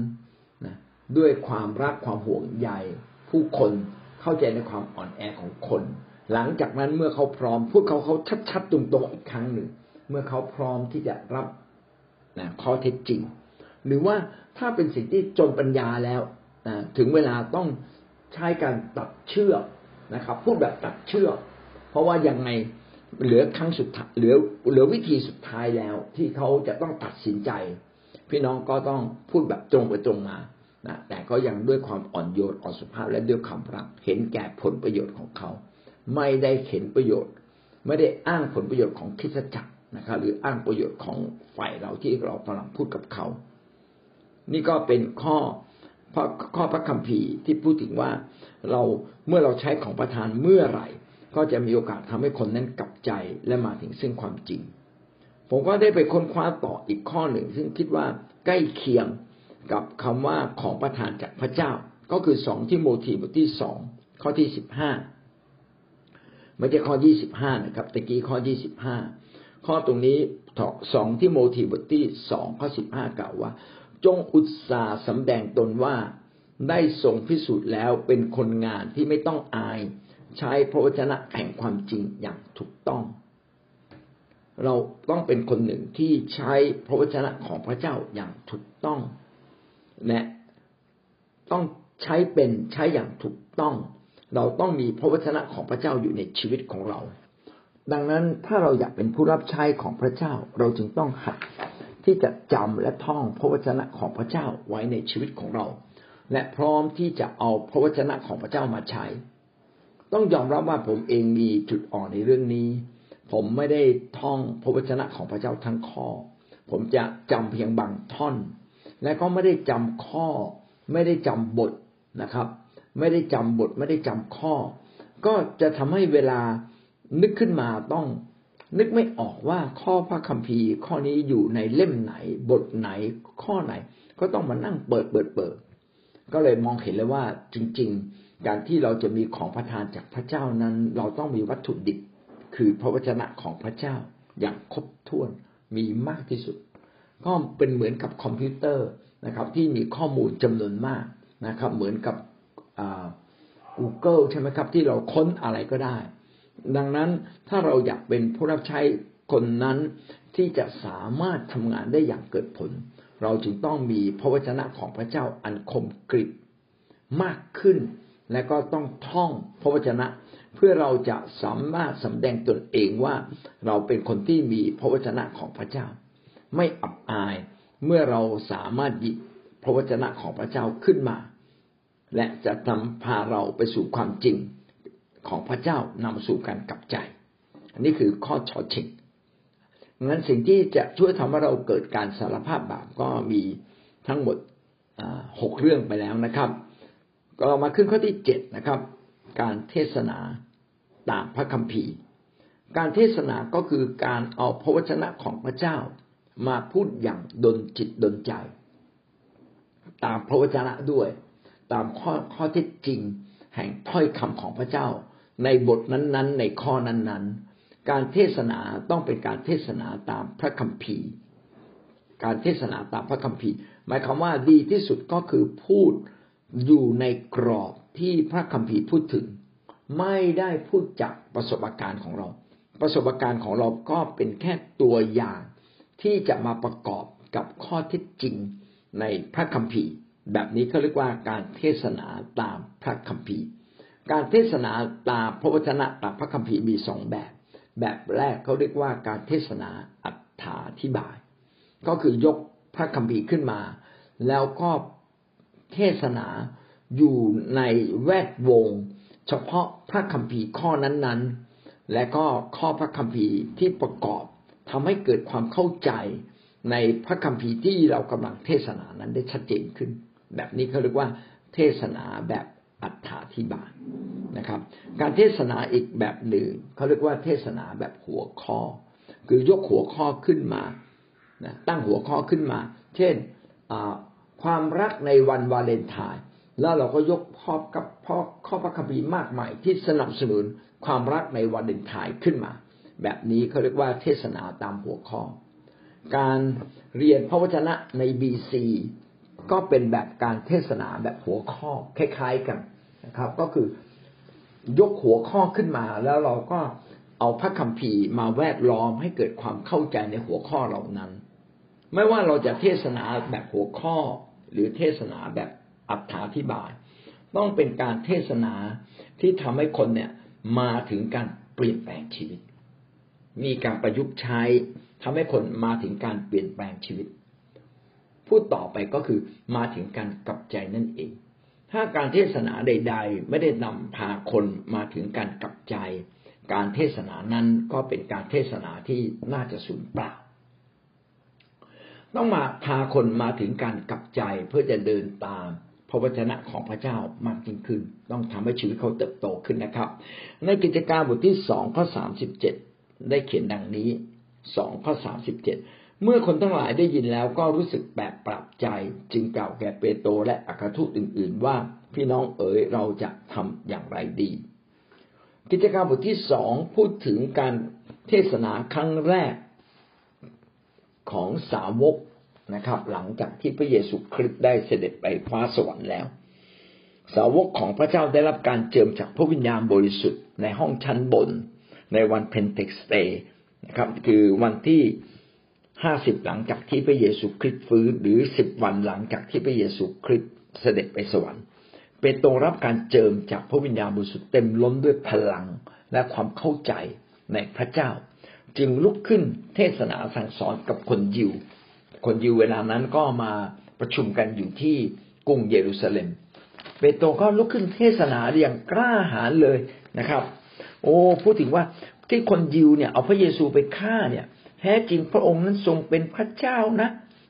นะด้วยความรักความห่วงใย ผู้คนเข้าใจในความอ่อนแอของคน หลังจากนั้นเมื่อเขาพร้อม พูดเขาเขาชัดๆตรงๆอีกครั้งหนึ่ง เมื่อเขาพร้อมที่จะรับนะข้อเท็จจริง หรือว่าถ้าเป็นสิ่งที่จนปัญญาแล้วนะถึงเวลาต้องใช้การตัดเชือกนะครับ พูดแบบตัดเชือก เพราะว่ายังไงเหลือครั้งสุดท้ายเหลือเหลือวิธีสุดท้ายแล้วที่เขาจะต้องตัดสินใจ พี่น้องก็ต้องพูดแบบตรงไปตรงมา นะแต่ก็ยังด้วยความอ่อนโยนอ่อนสุภาพและด้วยความรักเห็นแก่ผลประโยชน์ของเขา ไม่ได้เห็นประโยชน์ ไม่ได้อ้างผลประโยชน์ของคิดจักรนะครับ หรืออ้างประโยชน์ของฝ่ายเราที่เรากำลังพูดกับเขา นี่ก็เป็นข้อข้อพระคัมภีร์ที่พูดถึงว่าเราเมื่อเราใช้ของประทานเมื่อไหร่ ก็จะมีโอกาสทำให้คนนั้นกลับใจและมาถึงซึ่งความจริง ผมก็ได้ไปค้นคว้าต่ออีกข้อหนึ่ง ซึ่งคิดว่าใกล้เคียง กับคำว่าของประทานจากพระเจ้า ก็คือสองที่โมทีบทที่สองข้อที่สิบห้าไม่ใช่ข้อยี่สิบห้านะครับตะกี้ข้อยี่สิบห้าข้อตรงนี้สองที่โมทีบทที่สองข้อสิบห้ากล่าวว่า จงอุตสาห์สำแดงตนว่าได้ทรงพิสูจน์แล้วเป็นคนงานที่ไม่ต้องอาย ใช้พระวจนะแห่งความจริงอย่างถูกต้อง เราต้องเป็นคนหนึ่งที่ใช้พระวจนะของพระเจ้าอย่างถูกต้อง และต้องใช้เป็นใช้อย่างถูกต้อง เราต้องมีพระวจนะของพระเจ้าอยู่ในชีวิตของเรา ดังนั้นถ้าเราอยากเป็นผู้รับใช้ของพระเจ้า เราจึงต้องหัดที่จะจำและท่องพระวจนะของพระเจ้าไว้ในชีวิตของเรา และพร้อมที่จะเอาพระวจนะของพระเจ้ามาใช้ ต้องยอมรับว่าผมเองมีจุดอ่อนในเรื่องนี้ ผมไม่ได้ท่องพระวจนะของพระเจ้าทั้งข้อ ผมจะจำเพียงบางท่อน และก็ไม่ได้จำข้อ ไม่ได้จำบทนะครับ ไม่ได้จำบท ไม่ได้จำข้อ ก็จะทำให้เวลานึกขึ้นมาต้อง นึกไม่ออกว่าข้อพระคัมภีร์ ข้อนี้อยู่ในเล่มไหน บทไหนข้อไหน ก็ต้องมานั่งเปิดเปิดเปิด ก็เลยมองเห็นเลยว่าจริง ๆ การที่เราจะมีของประทานจากพระเจ้านั้น เราต้องมีวัตถุดิบคือพระวจนะของพระเจ้าอย่างครบถ้วนมีมากที่สุด ก็เป็นเหมือนกับคอมพิวเตอร์นะครับ ที่มีข้อมูลจำนวนมากนะครับ เหมือนกับ Google ใช่ไหมครับ ที่เราค้นอะไรก็ได้ ดังนั้นถ้าเราอยากเป็นผู้รับใช้คนนั้นที่จะสามารถทำงานได้อย่างเกิดผล เราจึงต้องมีพระวจนะของพระเจ้าอันคมกริบมากขึ้น และก็ต้องท่องพระวจนะ เพื่อเราจะสามารถสำแดงตนเองว่าเราเป็นคนที่มีพระวจนะของพระเจ้า ไม่อับอาย เมื่อเราสามารถหยิบพระวจนะของพระเจ้าขึ้นมา และจะนำพาเราไปสู่ความจริงของพระเจ้านำสู่การกลับใจ อันนี้คือข้อชอชิงงั้นสิ่งที่จะช่วยทำให้เราเกิดการสารภาพบาปก็มีทั้งหมดหกเรื่องไปแล้วนะครับ ก็มาขึ้นข้อที่เจ็ดนะครับ การเทศนาตามพระคัมภีร์ การเทศนาก็คือการเอาพระวจนะของพระเจ้า มาพูดอย่างดนจิตดนใจ ตามพระวจนะด้วย ตามข้อข้อเท็จจริง แห่งถ้อยคำของพระเจ้า ในบทนั้นๆ ในข้อนั้นๆ การเทศนาต้องเป็นการเทศนาตามพระคัมภีร์ การเทศนาตามพระคัมภีร์ หมายความว่าดีที่สุดก็คือพูดอยู่ในกรอบที่พระคัมภีร์พูดถึง ไม่ได้พูดจากประสบการณ์ของเรา ประสบการณ์ของเราก็เป็นแค่ตัวอย่าง ที่จะมาประกอบกับข้อเท็จจริงในพระคัมภีร์ แบบนี้เขาเรียกว่าการเทศนาตามพระคัมภีร์ การเทศนาตามพระวจนะตามพระคัมภีร์มีสองแบบ แบบแรกเขาเรียกว่าการเทศนาอัถาธิบาย ก็คือยกพระคัมภีร์ขึ้นมา แล้วก็เทศนาอยู่ในแวดวง เฉพาะพระคัมภีร์ข้อนั้นๆ และก็ข้อพระคัมภีร์ที่ประกอบ ทำให้เกิดความเข้าใจในพระคัมภีร์ที่เรากำลังเทศนานั้นได้ชัดเจนขึ้น แบบนี้เขาเรียกว่าเทศนาแบบอัถาธิบายนะครับ การเทศนาอีกแบบหนึ่งเขาเรียกว่าเทศนาแบบหัวข้อ คือยกหัวข้อขึ้นมานะตั้งหัวข้อขึ้นมา เช่นความรักในวันวาเลนไทน์แล้วเราก็ยกข้อกับข้อข้อพระคัมภีร์มากมายที่สนับสนุนความรักในวาเลนไทน์ขึ้นมา แบบนี้เขาเรียกว่าเทศนาตามหัวข้อ การเรียนพระวจนะในบีซีก็เป็นแบบการเทศนาแบบหัวข้อคล้าย ๆกันนะครับ ก็คือยกหัวข้อขึ้นมา แล้วเราก็เอาพระคัมภีร์มาแวดล้อมให้เกิดความเข้าใจในหัวข้อเหล่านั้น ไม่ว่าเราจะเทศนาแบบหัวข้อ หรือเทศนาแบบอัถาธิบาย ต้องเป็นการเทศนาที่ทำให้คนเนี่ยมาถึงการเปลี่ยนแปลงชีวิต มีการประยุกต์ใช้ทำให้คนมาถึงการเปลี่ยนแปลงชีวิต พูดต่อไปก็คือมาถึงการกลับใจนั่นเอง ถ้าการเทศนาใด ๆ ไม่ได้นำพาคนมาถึงการกลับใจ การเทศนานั้นก็เป็นการเทศนาที่น่าจะสูญเปล่า ต้องมาพาคนมาถึงการกลับใจเพื่อจะเดินตามพระวจนะของพระเจ้ามากยิ่งขึ้น ต้องทำให้ชีวิตเขาเติบโตขึ้นนะครับ ในกิจการบทที่สองข้อสามสิบเจ็ด ได้เขียนดังนี้สองข้อสามสิบเจ็ดเมื่อคนทั้งหลายได้ยินแล้วก็รู้สึกแบบปรับใจ จึงกล่าวแก่เปโตรและอัครทูตอื่น ๆ ว่าพี่น้องเอ๋ยเราจะทำอย่างไรดี กิจการบทที่สองพูดถึงการเทศนาครั้งแรกของสาวกนะครับ หลังจากที่พระเยซูคริสต์ได้เสด็จไปฟ้าสวรรค์แล้ว สาวกของพระเจ้าได้รับการเจิมจากพระวิญญาณบริสุทธิ์ในห้องชั้นบน ในวันเพนเทคอสต์นะครับ คือวันที่ห้าสิบหลังจากที่พระเยซูคริสต์ฟื้นหรือสิบวันหลังจากที่พระเยซูคริสต์เสด็จไปสวรรค์เปโตรรับการเจิมจากพระวิญญาณบริสุทธิ์เต็มล้นด้วยพลังและความเข้าใจในพระเจ้า จึงลุกขึ้นเทศนาสั่งสอนกับคนยิว คนยิวเวลานั้นก็มาประชุมกันอยู่ที่กรุงเยรูซาเล็ม เปโตรก็ลุกขึ้นเทศนาอย่างกล้าหาญเลยนะครับ โอ้พูดถึงว่าที่คนยิวเนี่ยเอาพระเยซูไปฆ่าเนี่ยแท้จริงพระองค์นั้นทรงเป็นพระเจ้านะ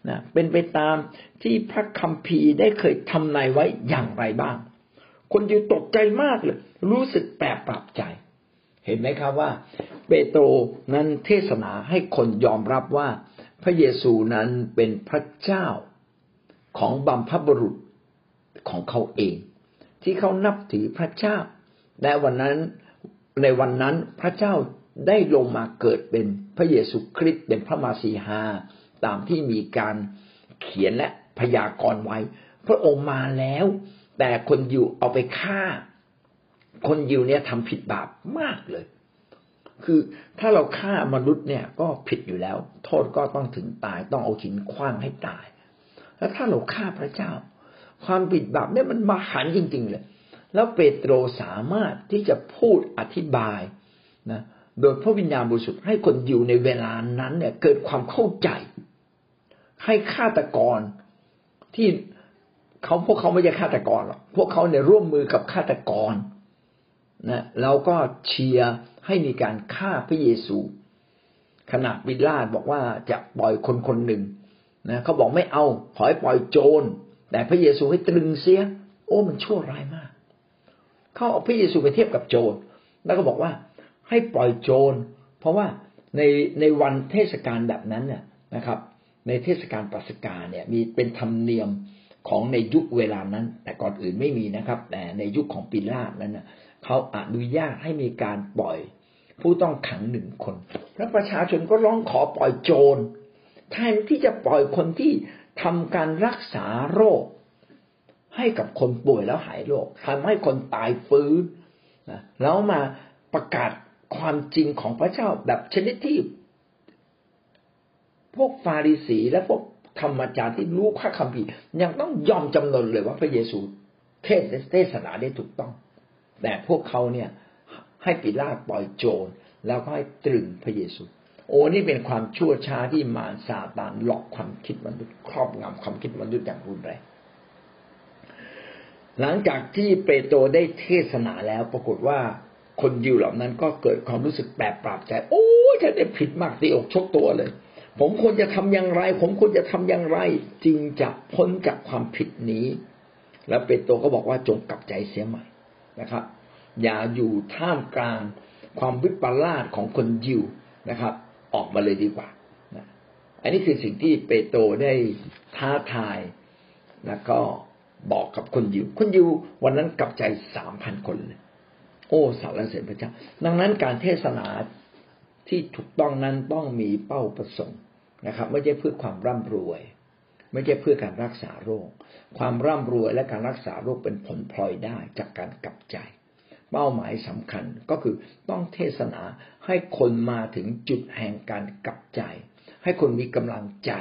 นะเป็นไปตามที่พระคัมภีร์ได้เคยทำนายไว้อย่างไรบ้าง คนยิวตกใจมากเลย รู้สึกแปลกปรับใจ เห็นไหมครับว่า เปโตรนั้นเทศนาให้คนยอมรับว่าพระเยซูนั้นเป็นพระเจ้าของบัมพบุรุษของเขาเอง ที่เขานับถือพระเจ้าและวันนั้น ในวันนั้นพระเจ้าได้ลงมาเกิดเป็นพระเยซูคริสต์เป็นพระมาสีหาตามที่มีการเขียนและพยากรณ์ไว้ พระองค์มาแล้ว แต่คนยิวเอาไปฆ่า คนยิวเนี่ยทำผิดบาปมากเลย คือถ้าเราฆ่ามนุษย์เนี่ยก็ผิดอยู่แล้ว โทษก็ต้องถึงตายต้องเอาหินคว้างให้ตาย แล้วถ้าเราฆ่าพระเจ้า ความผิดบาปเนี่ยมันมาหันจริง ๆ เลย แล้วเปโตรสามารถที่จะพูดอธิบายนะโดยพระวิญญาณบริสุทธิ์ให้คนอยู่ในเวลานั้นเนี่ยเกิดความเข้าใจ ให้ฆาตกรที่เขาพวกเขาไม่ใช่ฆาตกรหรอกพวกเขาเนี่ยร่วมมือกับฆาตกรนะแล้วก็เชียร์ให้มีการฆ่าพระเยซูขณะบิลาดบอกว่าจะปล่อยคนคนหนึ่งนะเขาบอกไม่เอาขอให้ปล่อยโจร แต่พระเยซูให้ตรึงเสีย โอ้มันชั่วร้ายมาก เขาเอาพระเยซูไปเทียบกับโจร แล้วก็บอกว่าให้ปล่อยโจร เพราะว่าในในวันเทศกาลแบบนั้นเนี่ยนะครับ ในเทศกาลปัสกาเนี่ยมีเป็นธรรมเนียมของในยุคเวลานั้น แต่ก่อนอื่นไม่มีนะครับ แต่ในยุคของปิลาตนั้นนะเขาอนุญาตให้มีการปล่อยผู้ต้องขังหนึ่งคน แล้วประชาชนก็ร้องขอปล่อยโจรแทนที่จะปล่อยคนที่ทำการรักษาโรค ให้กับคนป่วยแล้วหายโรคทำให้คนตายฟื้นนะแล้วมาประกาศความจริงของพระเจ้าแบบชนิดที่ พวกฟาริสีและพวกธรรมจารย์ที่รู้ข้าคำพียังต้องยอมจำนนเลยว่าพระเยซูเทศเทศนาได้ถูกต้อง แต่พวกเขาเนี่ยให้ปิลาตปล่อยโจรแล้วก็ให้ตรึงพระเยซู โอ้นี่เป็นความชั่วช้าที่มารซาตานหลอกความคิดมนุษย์ครอบงำความคิดมนุษย์อย่างรุนแรง หลังจากที่เปโตรได้เทศนาแล้วปรากฏว่าคนยิวเหล่านั้นก็เกิดความรู้สึกแปลกปรับใจ โอ้ฉันได้ผิดมากตีอกชกตัวเลย ผมควรจะทำอย่างไร ผมควรจะทำอย่างไร จึงจะพ้นจากความผิดนี้ แล้วเปโตรก็บอกว่าจงกลับใจเสียใหม่นะครับ อย่าอยู่ท่ามกลางความวิปลาสของคนยิวนะครับ ออกมาเลยดีกว่านะอันนี้คือสิ่งที่เปโตรได้ท้าทายแล้วก็ บอกกับคนยิว คนยิววันนั้นกลับใจสามพันคนเลยโอ้สารเสริญพระเจ้า ดังนั้นการเทศนาที่ถูกต้องนั้นต้องมีเป้าประสงค์นะครับ ไม่ใช่เพื่อความร่ำรวย ไม่ใช่เพื่อการรักษาโรค ความร่ำรวยและการรักษาโรคเป็นผลพลอยได้จากการกลับใจ เป้าหมายสำคัญก็คือต้องเทศนาให้คนมาถึงจุดแห่งการกลับใจ ให้คนมีกำลังใจ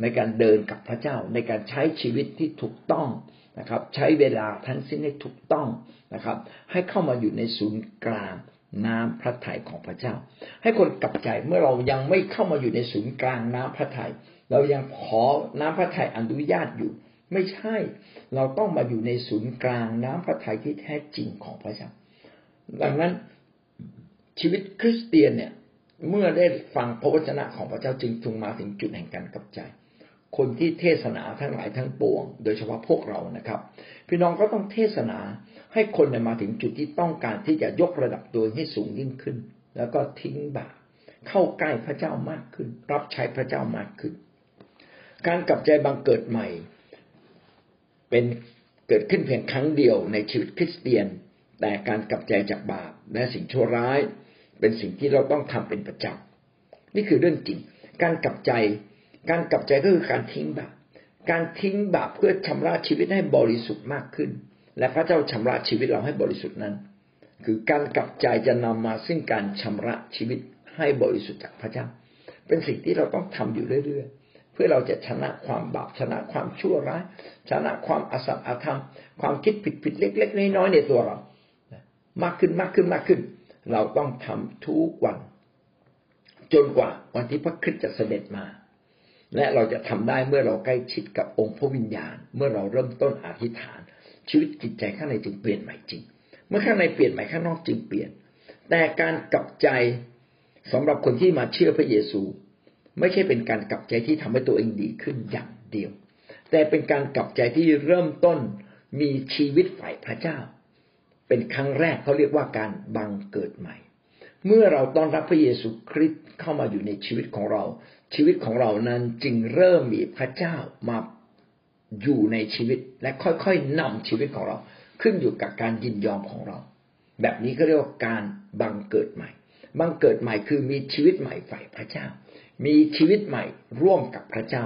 ในการเดินกับพระเจ้า ในการใช้ชีวิตที่ถูกต้องนะครับ ใช้เวลาทั้งสิ้นให้ถูกต้องนะครับ ให้เข้ามาอยู่ในศูนย์กลางน้ำพระทัยของพระเจ้า ให้คนกลับใจเมื่อเรายังไม่เข้ามาอยู่ในศูนย์กลางน้ำพระทยัยเรายังขอน้ำพระทัยอนุญาตอยู่ ไม่ใช่ เราต้องมาอยู่ในศูนย์กลางน้ำพระทัยที่แท้จริงของพระเจ้า ดังนั้นชีวิตคริสเตียนเนี่ยเมื่อได้ฟังพระวจนะของพระเจ้าจึงถึงมาถึงจุดแห่งการกลับใจ คนที่เทศนาทั้งหลายทั้งปวง โดยเฉพาะพวกเรานะครับ พี่น้องก็ต้องเทศนาให้คนมาถึงจุดที่ต้องการที่จะยกระดับตัวให้สูงยิ่งขึ้น แล้วก็ทิ้งบาปเข้าใกล้พระเจ้ามากขึ้น รับใช้พระเจ้ามากขึ้น การกลับใจบังเกิดใหม่ เป็นเกิดขึ้นเพียงครั้งเดียวในชีวิตคริสเตียน แต่การกลับใจจากบาปและสิ่งชั่วร้าย เป็นสิ่งที่เราต้องทำเป็นประจำนี่คือเรื่องจริง การกลับใจ การกลับใจก็คือการทิ้งบาปการทิ้งบาปเพื่อชำระชีวิตให้บริสุทธิ์มากขึ้น และพระเจ้าชำระชีวิตเราให้บริสุทธิ์นั้น คือการกลับใจจะนำมาซึ่งการชำระชีวิตให้บริสุทธิ์จากพระเจ้า เป็นสิ่งที่เราต้องทำอยู่เรื่อยๆ เพื่อเราจะชนะความบาปชนะความชั่วร้าย ชนะความอสัตย์อธรรม ความคิดผิดๆเล็ก ๆ น้อยๆในตัวเรา มากขึ้นมากขึ้นมากขึ้น เราต้องทำทุกวัน จนกว่าวันที่พระคริสต์จะเสด็จมา และเราจะทำได้เมื่อเราใกล้ชิดกับองค์พระวิญญาณ เมื่อเราเริ่มต้นอธิษฐาน ชีวิตจิตใจข้างในจึงเปลี่ยนใหม่จริง เมื่อข้างในเปลี่ยนใหม่ข้างนอกจึงเปลี่ยน แต่การกลับใจสำหรับคนที่มาเชื่อพระเยซู ไม่ใช่เป็นการกลับใจที่ทำให้ตัวเองดีขึ้นอย่างเดียว แต่เป็นการกลับใจที่เริ่มต้นมีชีวิตฝ่ายพระเจ้า เป็นครั้งแรกเขาเรียกว่าการบังเกิดใหม่ เมื่อเราต้อนรับพระเยซูคริสต์ เข้ามาอยู่ในชีวิตของเรา ชีวิตของเรานั้นจึงเริ่มมีพระเจ้ามาอยู่ในชีวิตและค่อยๆนำชีวิตของเรา ขึ้นอยู่กับการยินยอมของเรา แบบนี้ก็เรียกว่าการบังเกิดใหม่ บังเกิดใหม่คือมีชีวิตใหม่ฝ่ายพระเจ้า มีชีวิตใหม่ร่วมกับพระเจ้า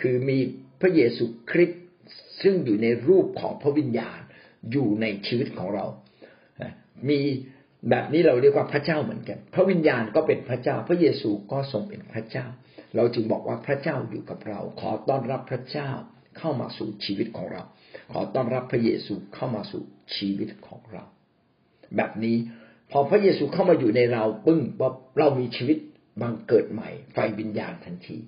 คือมีพระเยซูคริสต์ซึ่งอยู่ในรูปของพระวิญญาณอยู่ในชีวิตของเรา มี แบบนี้เราเรียกว่าพระเจ้าเหมือนกัน พระวิญญาณก็เป็นพระเจ้า พระเยซูก็ทรงเป็นพระเจ้า เราจึงบอกว่าพระเจ้าอยู่กับเรา ขอต้อนรับพระเจ้าเข้ามาสู่ชีวิตของเรา ขอต้อนรับพระเยซูเข้ามาสู่ชีวิตของเรา แบบนี้พอพระเยซูเข้ามาอยู่ในเราปึ้งว่าเรามีชีวิตบังเกิดใหม่ ไฟวิญญาณทันที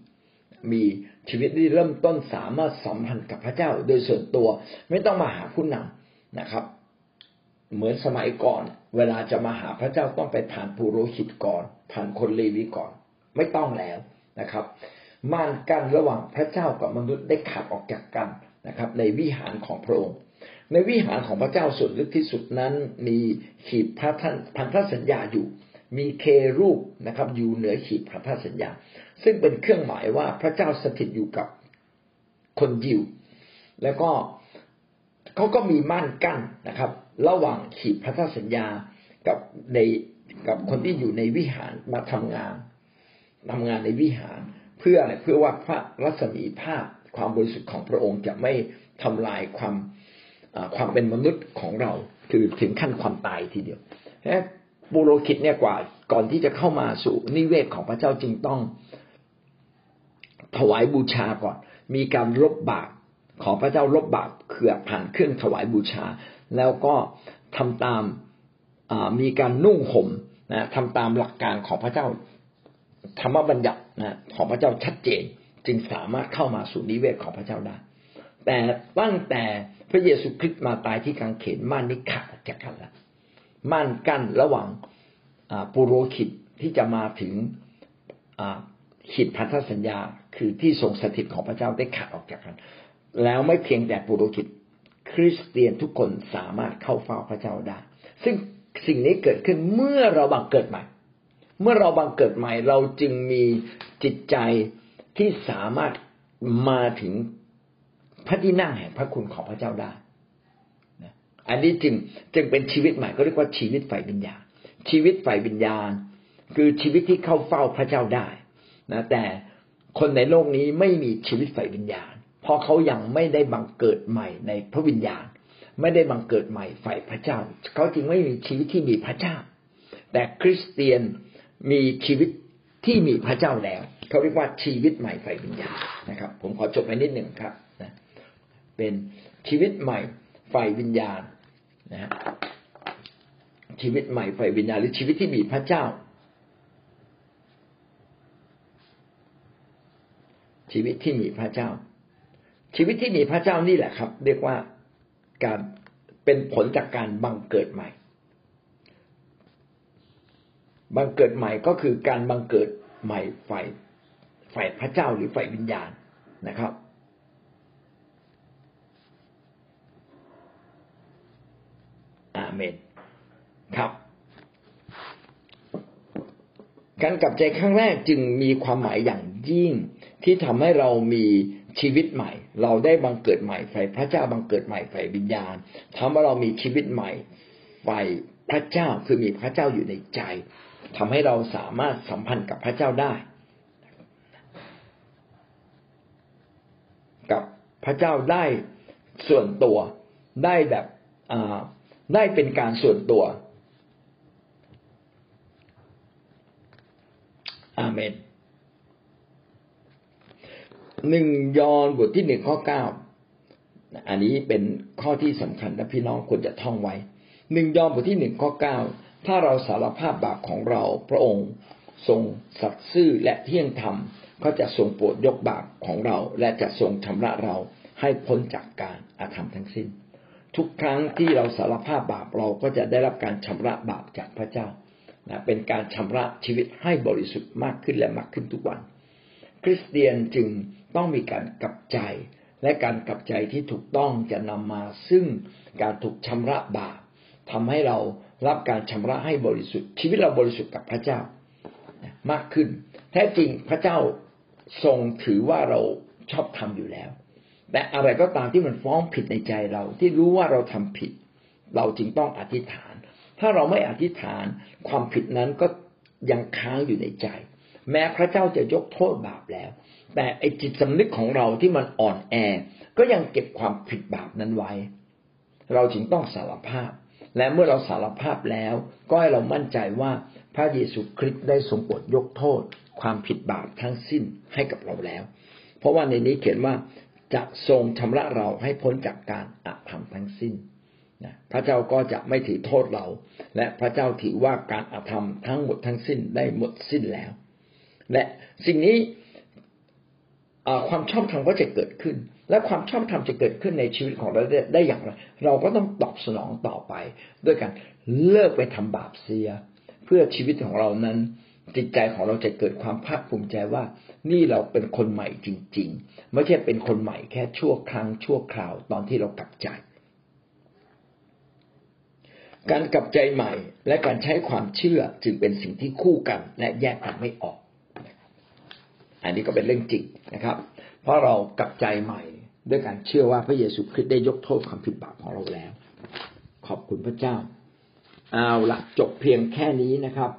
มีชีวิตที่เริ่มต้นสามารถสัมพันธ์กับพระเจ้า โดยส่วนตัวไม่ต้องมาหาผู้นำนะครับ เหมือนสมัยก่อน เวลาจะมาหาพระเจ้าต้องไปผ่านปุโรหิตก่อนผ่านคนเลวีก่อน ไม่ต้องแล้วนะครับม่านกั้นระหว่างพระเจ้ากับมนุษย์ได้ขาดออกจากกันนะครับ ในวิหารของพระองค์ ในวิหารของพระเจ้าส่วนลึกที่สุดนั้น มีขีดพระท่านพันธสัญญาอยู่ มีเครูปนะครับ อยู่เหนือขีดพระธสัญญา ซึ่งเป็นเครื่องหมายว่าพระเจ้าสถิตอยู่กับคนยิว แล้วก็เขาก็มีม่านกั้นนะครับ ระหว่างขีดพระธสัญญากับในกับคนที่อยู่ในวิหารมาทำงานทำงานในวิหาร เพื่ออะไรเพื่อว่าพระรัศมีภาพความบริสุทธิ์ของพระองค์จะไม่ทำลายความความเป็นมนุษย์ของเราคือถึงขั้นความตายทีเดียวนะบุโรคิดเนี่ยกว่าก่อนที่จะเข้ามาสู่นิเวศของพระเจ้าจึงต้อง ถวายบูชาก่อน มีการลบบาปขอพระเจ้าลบบาป เขื่อผ่านเครื่องถวายบูชา แล้วก็ทำตามมีการนุ่งห่มนะทำตามหลักการของพระเจ้าธรรมบัญญัตินะของพระเจ้าชัดเจน จึงสามารถเข้ามาสู่นิเวศของพระเจ้าได้ แต่ตั้งแต่พระเยซูคริสต์มาตายที่กางเขนม่านนี้ขาดจากกันล้วม่านกั้นระหว่างปุโรหิตที่จะมาถึงขีดพันธสัญญา คือที่ทรงสถิตของพระเจ้าได้ขาดออกจากกัน แล้วไม่เพียงแต่ปุโรหิต คริสเตียนทุกคนสามารถเข้าเฝ้าพระเจ้าได้ ซึ่งสิ่งนี้เกิดขึ้นเมื่อเราบังเกิดใหม่ เมื่อเราบังเกิดใหม่ เราจึงมีจิตใจที่สามารถมาถึงพระที่นั่งแห่งพระคุณของพระเจ้าได้อันนี้จึงจึงเป็นชีวิตใหม่ก็เรียกว่าชีวิตฝ่ายวิญญาณ ชีวิตฝ่ายวิญญาณ คือชีวิตที่เข้าเฝ้าพระเจ้าได้นะแต่คนในโลกนี้ไม่มีชีวิตฝ่ายวิญญาณ เพราะเขายังไม่ได้บังเกิดใหม่ในพระวิญญาณ ไม่ได้บังเกิดใหม่ฝ่ายพระเจ้า เขาจึงไม่มีชีวิตที่มีพระเจ้า แต่คริสเตียนมีชีวิตที่มีพระเจ้าแล้ว เขาเรียกว่าชีวิตใหม่ไฟวิญญาณนะครับ ผมขอจบไปนิดหนึ่งครับนะเป็นชีวิตใหม่ไฟวิญญาณนะชีวิตใหม่ไฟวิญญาณหรือชีวิตที่มีพระเจ้า ชีวิตที่มีพระเจ้า ชีวิตที่มีพระเจ้านี่แหละครับ เรียกว่าการเป็นผลจากการบังเกิดใหม่ บังเกิดใหม่ก็คือการบังเกิดใหม่ฝ่ายฝ่ายพระเจ้าหรือฝ่ายวิญญาณนะครับ อาเมน ครับ การกลับใจครั้งแรกจึงมีความหมายอย่างยิ่งที่ทำให้เรามี ชีวิตใหม่ เราได้บังเกิดใหม่ฝ่ายพระเจ้าบังเกิดใหม่ฝ่ายวิญญาณทำให้เรามีชีวิตใหม่ฝ่ายพระเจ้าคือมีพระเจ้าอยู่ในใจทำให้เราสามารถสัมพันธ์กับพระเจ้าได้ กับพระเจ้าได้ส่วนตัวได้แบบได้เป็นการส่วนตัวอาเมน หนึ่งยอห์นบทที่หนึ่งข้อเก้าอันนี้เป็นข้อที่สำคัญและพี่น้องควรจะท่องไว้หนึ่งยอห์นบทที่หนึ่งข้อเก้าถ้าเราสารภาพบาปของเราพระองค์ทรงสัตย์ซื่อและเที่ยงธรรมก็จะทรงโปรดยกบาปของเรา และจะทรงชำระเราให้พ้นจากการอาธรรมทั้งสิ้น ทุกครั้งที่เราสารภาพบาปเราก็จะได้รับการชำระบาปจากพระเจ้านะเป็นการชำระชีวิตให้บริสุทธิ์มากขึ้นและมากขึ้นทุกวัน คริสเตียนจึง ต้องมีการกลับใจ และการกลับใจที่ถูกต้องจะนำมาซึ่งการถูกชำระบาปทำให้เรารับการชำระให้บริสุทธิ์ ชีวิตเราบริสุทธิ์กับพระเจ้ามากขึ้น แท้จริงพระเจ้าทรงถือว่าเราชอบทำอยู่แล้ว แต่อะไรก็ตามที่มันฟ้องผิดในใจเราที่รู้ว่าเราทำผิด เราจึงต้องอธิษฐาน ถ้าเราไม่อธิษฐานความผิดนั้นก็ยังค้างอยู่ในใจ แม้พระเจ้าจะยกโทษบาปแล้ว แต่ไอจิตสำนึกของเราที่มันอ่อนแอ ก็ยังเก็บความผิดบาปนั้นไว้ เราจึงต้องสารภาพ และเมื่อเราสารภาพแล้ว ก็ให้เรามั่นใจว่าพระเยซูคริสต์ได้ทรงโปรดยกโทษ ความผิดบาปทั้งสิ้นให้กับเราแล้ว เพราะว่าในนี้เขียนว่าจะทรงชำระเราให้พ้นจากการอาธรรมทั้งสิ้นนะพระเจ้าก็จะไม่ถือโทษเรา และพระเจ้าถือว่าการอาธรรมทั้งหมดทั้งสิ้นได้หมดสิ้นแล้ว และสิ่งนี้ ความชอบธรรมก็จะเกิดขึ้น และความชอบธรรมจะเกิดขึ้นในชีวิตของเราได้อย่างไร เราก็ต้องตอบสนองต่อไป ด้วยการเลิกไปทำบาปเสีย เพื่อชีวิตของเรานั้น จิตใจของเราจะเกิดความภาคภูมิใจว่า นี่เราเป็นคนใหม่จริง ๆ ไม่ใช่เป็นคนใหม่แค่ชั่วครั้งชั่วคราวตอนที่เรากลับใจ การกลับใจใหม่ และการใช้ความเชื่อจึงเป็นสิ่งที่คู่กันและแยกกันไม่ออก อันนี้ก็เป็นเรื่องจริงนะครับ เพราะเรากลับใจใหม่ด้วยการเชื่อว่าพระเยซูคริสต์ได้ยกโทษความผิดบาปของเราแล้ว ขอบคุณพระเจ้า เอาละจบเพียงแค่นี้นะครับ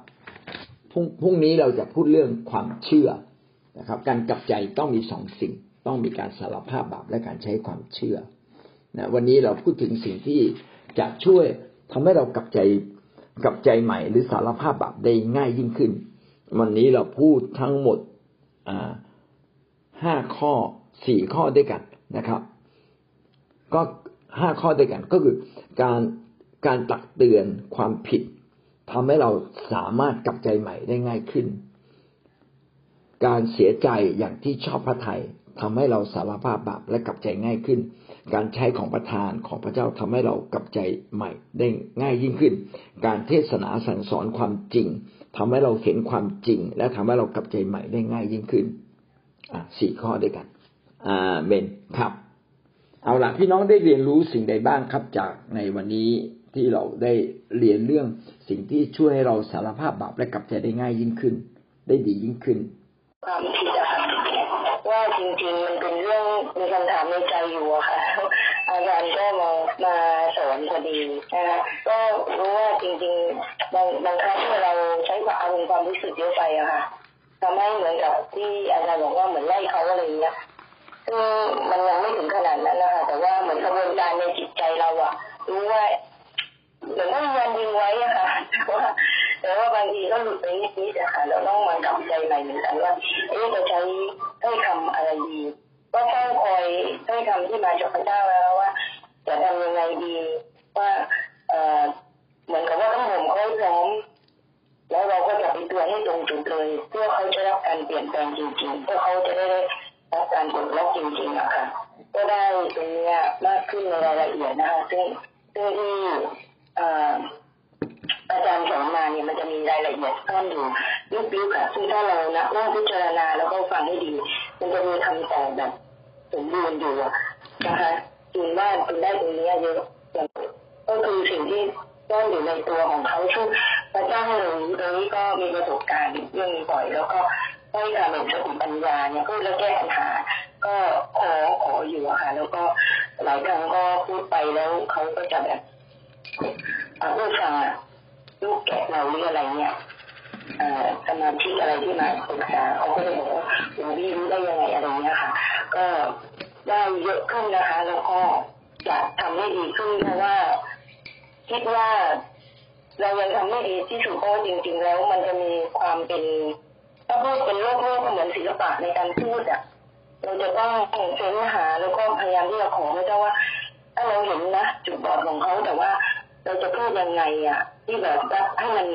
พรุ่งพรุ่งนี้เราจะพูดเรื่องความเชื่อนะครับ การกลับใจต้องมีสองสิ่ง ต้องมีการสารภาพบาปและการใช้ความเชื่อนะวันนี้เราพูดถึงสิ่งที่จะช่วยทำให้เรากลับใจกลับใจใหม่ หรือสารภาพบาปได้ง่ายยิ่งขึ้น วันนี้เราพูดทั้งหมด ห้าข้อสี่ข้อด้วยกันนะครับ ก็ห้าข้อด้วยกันก็คือการการตักเตือนความผิดทำให้เราสามารถกลับใจใหม่ได้ง่ายขึ้น การเสียใจอย่างที่ชอบพระทยัยทำให้เราสารภาพบาปและกลับใจง่ายขึ้น การใช้ของประทานของพระเจ้าทำให้เรากลับใจใหม่ได้ง่ายยิ่งขึ้น การเทศนาสั่งสอนความจริง ทำให้เราเห็นความจริง และทำให้เรากลับใจใหม่ได้ง่ายยิ่งขึ้นอ่าสี่ข้อด้วยกันอ่าเบนครับ เอาละพี่น้องได้เรียนรู้สิ่งใดบ้างครับจากในวันนี้ที่เราได้เรียนเรื่องสิ่งที่ช่วยให้เราสารภาพบาปและกลับใจได้ง่ายยิ่งขึ้น ได้ดียิ่งขึ้นความผิดอะค่ะว่าจริงๆมันเป็นเรื่องมีคำถามในใจอยู่อะค่ะ อาจารย์ก็มามาสอนพอดีนะคะก็รู้ว่าจริงๆบางบางครั้งที่เราใช้ความอารมณ์ความรู้สึกเยอะไปอะค่ะทำให้เหมือนกับที่อาจารย์บอกว่าเหมือนไล่เขาอะไรอย่างเงี้ยซึ่งมันยังไม่ถึงขนาดนั้นนะคะแต่ว่าเหมือนกระบวนการในจิตใจเราอะรู้ว่าเหมือนต้องยันยิงไว้อะค่ะแต่ว่าแต่ว่าบางทีก็หลุดไปนิดๆอะค่ะเราต้องมากำใจใหม่เหมือนกันว่าเอ๊ะจะใช้ให้คำอะไรดี ก็ต้องคอยให้คำที่มาจากพระเจ้าแล้วว่า จะทำยังไงดีว่าเออเหมือนกับว่าต้องผมเขาพร้อมแล้วเราก็จะไปตัวให้ตรงจุดเลย เพื่อเขาจะรับการเปลี่ยนแปลงจริงๆเพื่อเขาจะได้รับการปลดล็อกจริงๆอะค่ะก็ได้ตรงนี้มากขึ้นในรายละเอียดนะคะซึ่งซึ่งที่อาจารย์สอนมาเนี่ยมันจะมีรายละเอียดซ่อนอยู่ลึกๆค่ะซึ่งถ้าเรานะนั่งพิจารณาแล้วก็ฟังให้ดี มันจะมีคำตอบแบบ สมบูรณ์อยู่นะคะจริงว่าคุณได้ตรงนี้เยอะก็คือสิ่งที่ซ่อนอยู่ในตัวของเขาซึ่งพระเจ้าให้เราตรงนี้ก็มีประสบการณ์เรื่องนี้บ่อย แล้วก็ให้การแบบสติปัญญาเนี่ยก็แล้วแก้ปัญหา ก็ขอขออยู่อะค่ะแล้วก็หลายครั้งก็พูดไปแล้วเขาก็จะแบบลูกฟังลูกแกะเราหรืออะไรเนี่ย สมาธิอะไรที่มาปรึกษาเขาก็จะบอกว่าหลวงพี่รู้ได้ยังไงอะไรเงี้ยค่ะ ก็ได้เยอะขึ้นนะคะ แล้วก็จะทำให้ดีขึ้นเพราะว่า คิดว่าเรายังทำไม่ดีที่สุดเพราะจริง ๆ แล้วมันจะมีความเป็นถ้าพูดเป็นโลกโลกเหมือนศิลปะในการพูดอะเราจะต้องเฟ้นหาแล้วก็พยายามที่จะขอพระเจ้าว่า ถ้าเราเห็นนะจุดบอดของเขาแต่ว่าเราจะพูดยังไงอะ ที่แบบให้มัน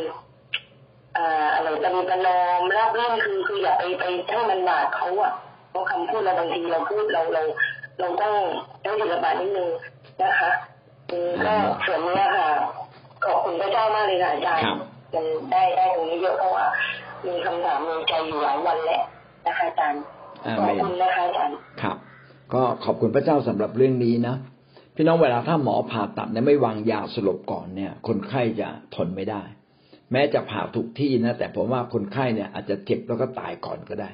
อะไรตะมีประนอมรับเรื่องคือคืออย่าไปไปให้มันบาดเขาอะเพราะคำพูดเราบางทีเราพูดเราเรา เราต้องต้องศิลปะนิดนึงนะคะก็ส่วนนี้ค่ะขอบคุณพระเจ้ามากเลยค่ะอาจารย์มันได้ได้ตรงนี้เยอะเพราะว่า มีคำถามในใจอยู่หลายวันแล้วนะคะอาจารย์ขอบคุณนะคะอาจารย์ครับ ก็ขอบคุณพระเจ้าสำหรับเรื่องนี้นะพี่น้องเวลาถ้าหมอผ่าตัดเนี่ยไม่วางยาสลบก่อนเนี่ย คนไข้จะทนไม่ได้ แม้จะผ่าถูกที่นะ แต่ผมว่าคนไข้เนี่ยอาจจะเจ็บแล้วก็ตายก่อนก็ได้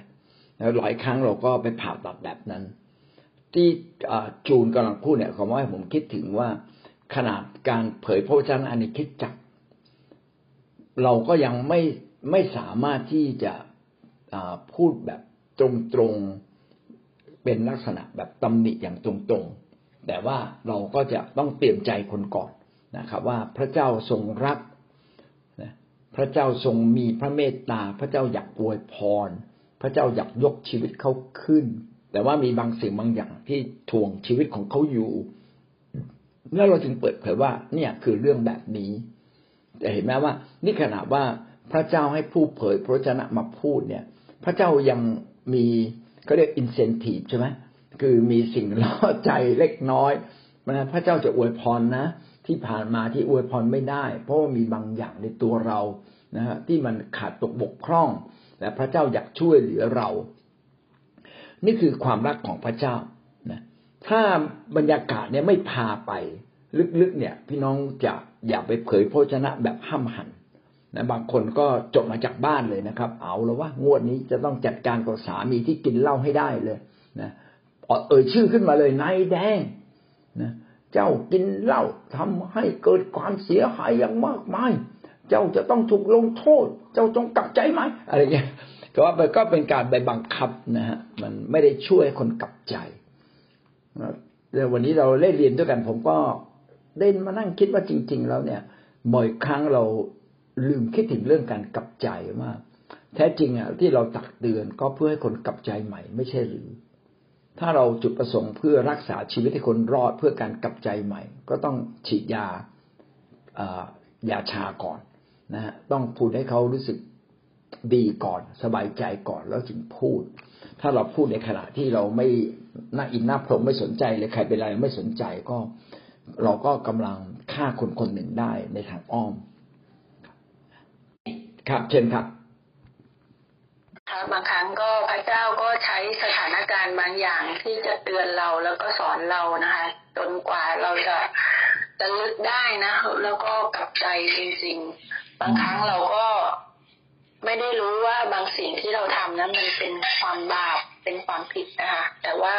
แล้วหลายครั้งเราก็ไปผ่าตัดแบบนั้น ที่จูนกำลังพูดเนี่ยผมว่าผมคิดถึงว่าขนาดการเผยพระวจนะในคิดจักเราก็ยังไม่ไม่สามารถที่จะพูดแบบตรงๆเป็นลักษณะแบบตำหนิอย่างตรงๆแต่ว่าเราก็จะต้องเตรียมใจคนก่อนนะครับ ว่าพระเจ้าทรงรัก พระเจ้าทรงมีพระเมตตา พระเจ้าอยากอวยพร พระเจ้าอยากยกชีวิตเขาขึ้น แต่ว่ามีบางสิ่งบางอย่างที่ทวงชีวิตของเขาอยู่แล้วเราจึงเปิดเผยว่า เนี่ยคือเรื่องแบบนี้แต่เห็นไหมว่า นี่ขนาดว่าพระเจ้าให้ผู้เผยพระชนะมาพูดเนี่ย พระเจ้ายังมีก็เรียกอินเซนティブใช่ไหมคือมีสิ่งล่อใจเล็กน้อยนะพระเจ้าจะอวยพรนะ ที่ผ่านมาที่อวยพรไม่ได้ เพราะว่ามีบางอย่างในตัวเรานะฮะที่มันขาดตกบกพร่องแต่พระเจ้าอยากช่วยเหลือเรา นี่คือความรักของพระเจ้านะถ้าบรรยากาศเนี่ยไม่พาไปลึกๆเนี่ย พี่น้องจะอย่าไปเผยพระชนะแบบห้ามหันนะบางคนก็จบมาจากบ้านเลยนะครับ เอาแล้วว่างวดนี้จะต้องจัดการกับสามีที่กินเหล้าให้ได้เลยนะเอ่ยชื่อขึ้นมาเลยนายแดงนะ เจ้ากินเหล้าทำให้เกิดความเสียหายอย่างมากมาย เจ้าจะต้องถูกลงโทษ เจ้าจงกลับใจไหมอะไรเงี้ยก็ว่าก็เป็นการไปบังคับนะฮะมันไม่ได้ช่วยคนกลับใจแล้ววันนี้เราเล่นเรียนด้วยกัน ผมก็เด่นมานั่งคิดว่าจริง ๆ แล้วเนี่ยบ่อยครั้งเราลืมคิดถึงเรื่องการกลับใจว่าแท้จริงอะที่เราตักเตือนก็เพื่อให้คนกลับใจใหม่ ไม่ใช่หรือ ถ้าเราจุดประสงค์เพื่อรักษาชีวิตให้คนรอดเพื่อการกลับใจใหม่ ก็ต้องฉีดยายาชาก่อนนะฮะต้องพูดให้เขารู้สึกดีก่อน สบายใจก่อนแล้วจึงพูด ถ้าเราพูดในขณะที่เราไม่น่าอินหน้าพรมไม่สนใจเลยใครเป็นอะไรไม่สนใจก็ เราก็กำลังฆ่าคนคนหนึ่งได้ในทางอ้อม ครับเช่นครับ บางครั้งก็พระเจ้าก็ใช้สถานการณ์บางอย่างที่จะเตือนเราแล้วก็สอนเรานะคะ จนกว่าเราจะจะลึกได้นะ แล้วก็กลับใจจริง ๆ บางครั้งเราก็ไม่ได้รู้ว่าบางสิ่งที่เราทำนั้นมันเป็นความบาปเป็นความผิดนะคะ แต่ว่า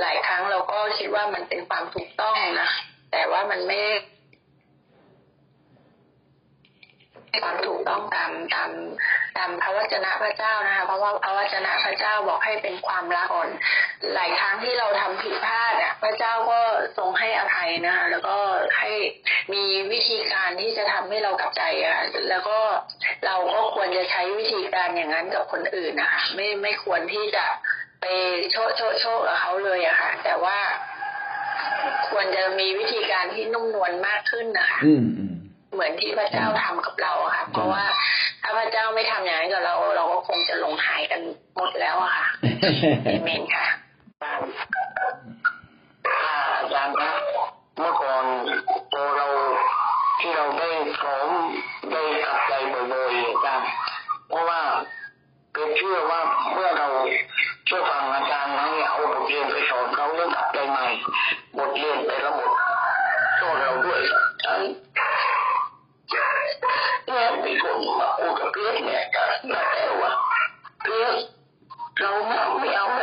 หลายครั้งเราก็คิดว่ามันเป็นความถูกต้องนะ แต่ว่ามันไม่ความถูกต้องตามตาม ตามพระวจนะพระเจ้านะคะเพราะว่าพระวจนะพระเจ้าบอกให้เป็นความรักอ่อน หลายครั้งที่เราทำผิดพลาดอะพระเจ้าก็ทรงให้อภัยนะคะแล้วก็ให้มีวิธีการที่จะทำให้เรากลับใจอะแล้วก็เราก็ควรจะใช้วิธีการอย่างนั้นกับคนอื่นนะคะไม่ไม่ควรที่จะไปโชว์โชว์โชว์กับเขาเลยอะค่ะ แต่ว่าควรจะมีวิธีการที่นุ่มนวลมากขึ้นนะคะ อืม เหมือนที่พระเจ้าทำกับเราค่ะ เพราะว่าถ้าพระเจ้าไม่ทำอย่างนั้นกับเรา เราก็คงจะลงหายกันหมดแล้วอะค่ะเอเมนค่ะอาจารย์ครับเมื่อก่อนตัวเราที่เราได้พร้อมได้กับใจบ่อยๆอาจารย์เพราะว่าเกิดเชื่อว่าเมื่อเราเชื่อฟังอาจารย์ให้เอาบทเรียนไปสอนเขาเรื่องกับใจใหม่บทเรียนแต่ละบทสอนเราด้วยอัน เนี่ยมีคนมาพูด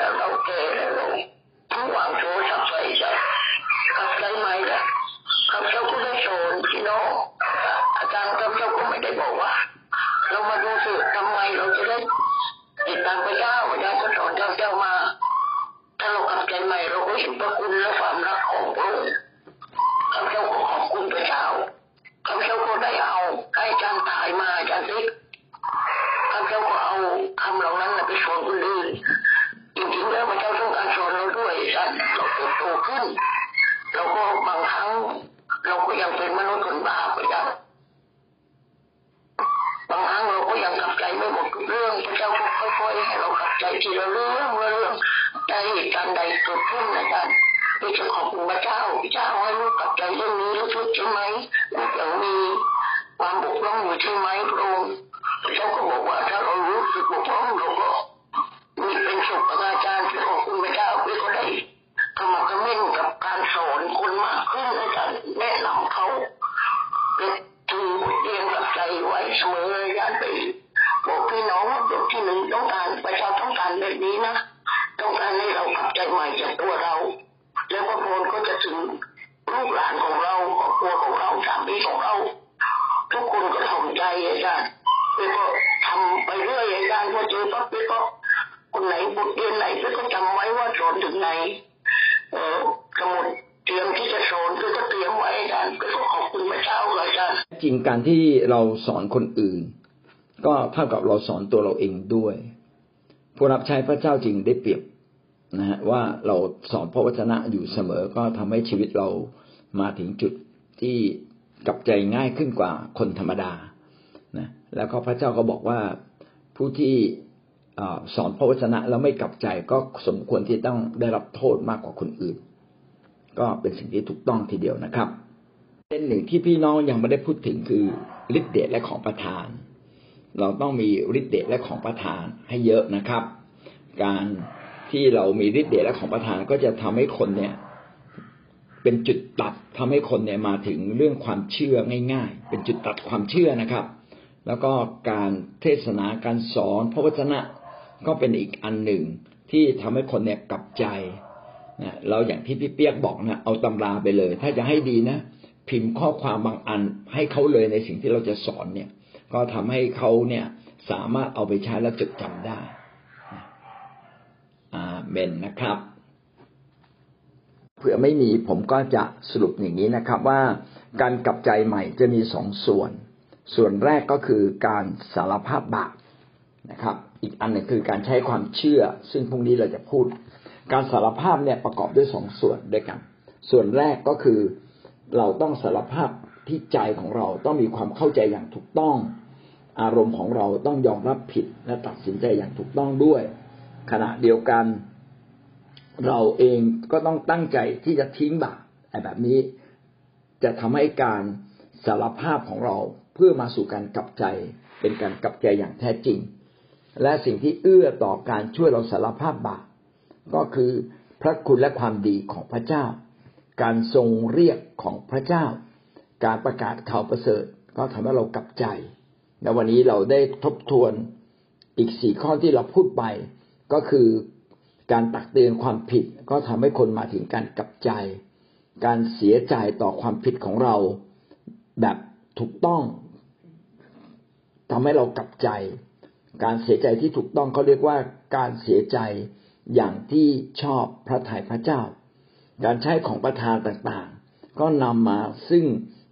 ลับใจะเรื่องละเรื่องในเหตุการณ์ใดเกิดขึ้นนะจ๊ะที่จะขอบคุณพระเจ้าพระเจ้าให้ลูกกลับใจเรื่องนี้รู้ใช่ไหมลูกยังมีความบกพร่องอยู่ใช่ไหมพระองค์พระเจ้าก็บอกว่าถ้าเรารู้สึกบกพร่องเราก็ ริงการที่เราสอนคนอื่น ก็เท่ากับเราสอนตัวเราเองด้วย ผู้รับใช้พระเจ้าจริงได้เปรียบนะฮะว่าเราสอนพระวจนะอยู่เสมอก็ทำให้ชีวิตเรามาถึงจุดที่กลับใจง่ายขึ้นกว่าคนธรรมดานะแล้วก็พระเจ้าก็บอกว่าผู้ที่สอนพระวจนะแล้วไม่กลับใจก็สมควรที่ต้องได้รับโทษมากกว่าคนอื่น ก็เป็นสิ่งที่ถูกต้องทีเดียวนะครับ เด็นหนึ่งที่พี่น้องยังไม่ได้พูดถึงคือฤทธิ์เดชและของประทาน เราต้องมีฤทธิ์เดชและของประทานให้เยอะนะครับ การที่เรามีฤทธิ์เดชและของประทานก็จะทำให้คนเนี่ย เป็นจุดตัดทำให้คนเนี่ยมาถึงเรื่องความเชื่อง่ายๆ เป็นจุดตัดความเชื่อนะครับ แล้วก็การเทศนาการสอนพระวจนะก็เป็นอีกอันหนึ่งที่ทำให้คนเนี่ยกลับใจนะเราอย่างที่พี่เปียกบอกนะเอาตำราไปเลย ถ้าจะให้ดีนะ พิมพ์ข้อความบางอันให้เขาเลยในสิ่งที่เราจะสอนเนี่ย ก็ทำให้เขาเนี่ยสามารถเอาไปใช้และจดจำได้อาเมนนะครับเผื่อไม่มีผมก็จะสรุปอย่างนี้นะครับ ว่าการกลับใจใหม่จะมีสองส่วน ส่วนแรกก็คือการสารภาพบาปนะครับ อีกอันหนึ่งคือการใช้ความเชื่อ ซึ่งพรุ่งนี้เราจะพูด การสารภาพเนี่ยประกอบด้วยสองส่วนด้วยกัน ส่วนแรกก็คือ เราต้องสารภาพที่ใจของเราต้องมีความเข้าใจอย่างถูกต้อง อารมณ์ของเราต้องยอมรับผิดและตัดสินใจอย่างถูกต้องด้วย ขณะเดียวกัน เราเองก็ต้องตั้งใจที่จะทิ้งบาปแบบนี้ จะทำให้การสารภาพของเราเพื่อมาสู่การกลับใจ เป็นการกลับใจอย่างแท้จริง และสิ่งที่เอื้อต่อการช่วยเราสารภาพบาปก็คือพระคุณและความดีของพระเจ้า การทรงเรียกของพระเจ้า การประกาศข่าวประเสริฐ ก็ทำให้เรากลับใจและวันนี้เราได้ทบทวนอีกสี่ข้อที่เราพูดไป ก็คือการตักเตือนความผิดก็ทำให้คนมาถึงการกลับใจ การเสียใจต่อความผิดของเรา แบบถูกต้องทำให้เรากลับใจ การเสียใจที่ถูกต้องเขาเรียกว่าการเสียใจอย่างที่ชอบพระทัยพระเจ้า การใช้ของประทานต่างๆ ก็นำมาซึ่ง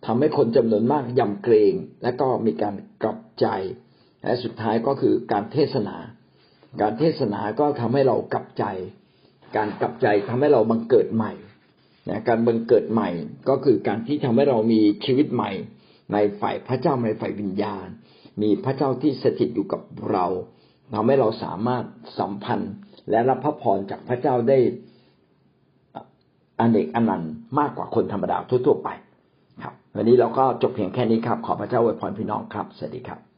ทำให้คนจำนวนมากยำเกรง และก็มีการกลับใจ และสุดท้ายก็คือการเทศนา การเทศนาก็ทำให้เรากลับใจ การกลับใจทำให้เราบังเกิดใหม่นะการบังเกิดใหม่ก็คือการที่ทำให้เรามีชีวิตใหม่ ในฝ่ายพระเจ้าในฝ่ายวิญญาณ มีพระเจ้าที่สถิตอยู่กับเราทำให้เราสามารถสัมพันธ์ และรับพระพรจากพระเจ้าได้ อเนกอนันต์มากกว่าคนธรรมดาทั่วๆไป ครับ วันนี้เราก็จบเพียงแค่นี้ครับ ขอพระเจ้าอวยพรพี่น้องครับ สวัสดีครับ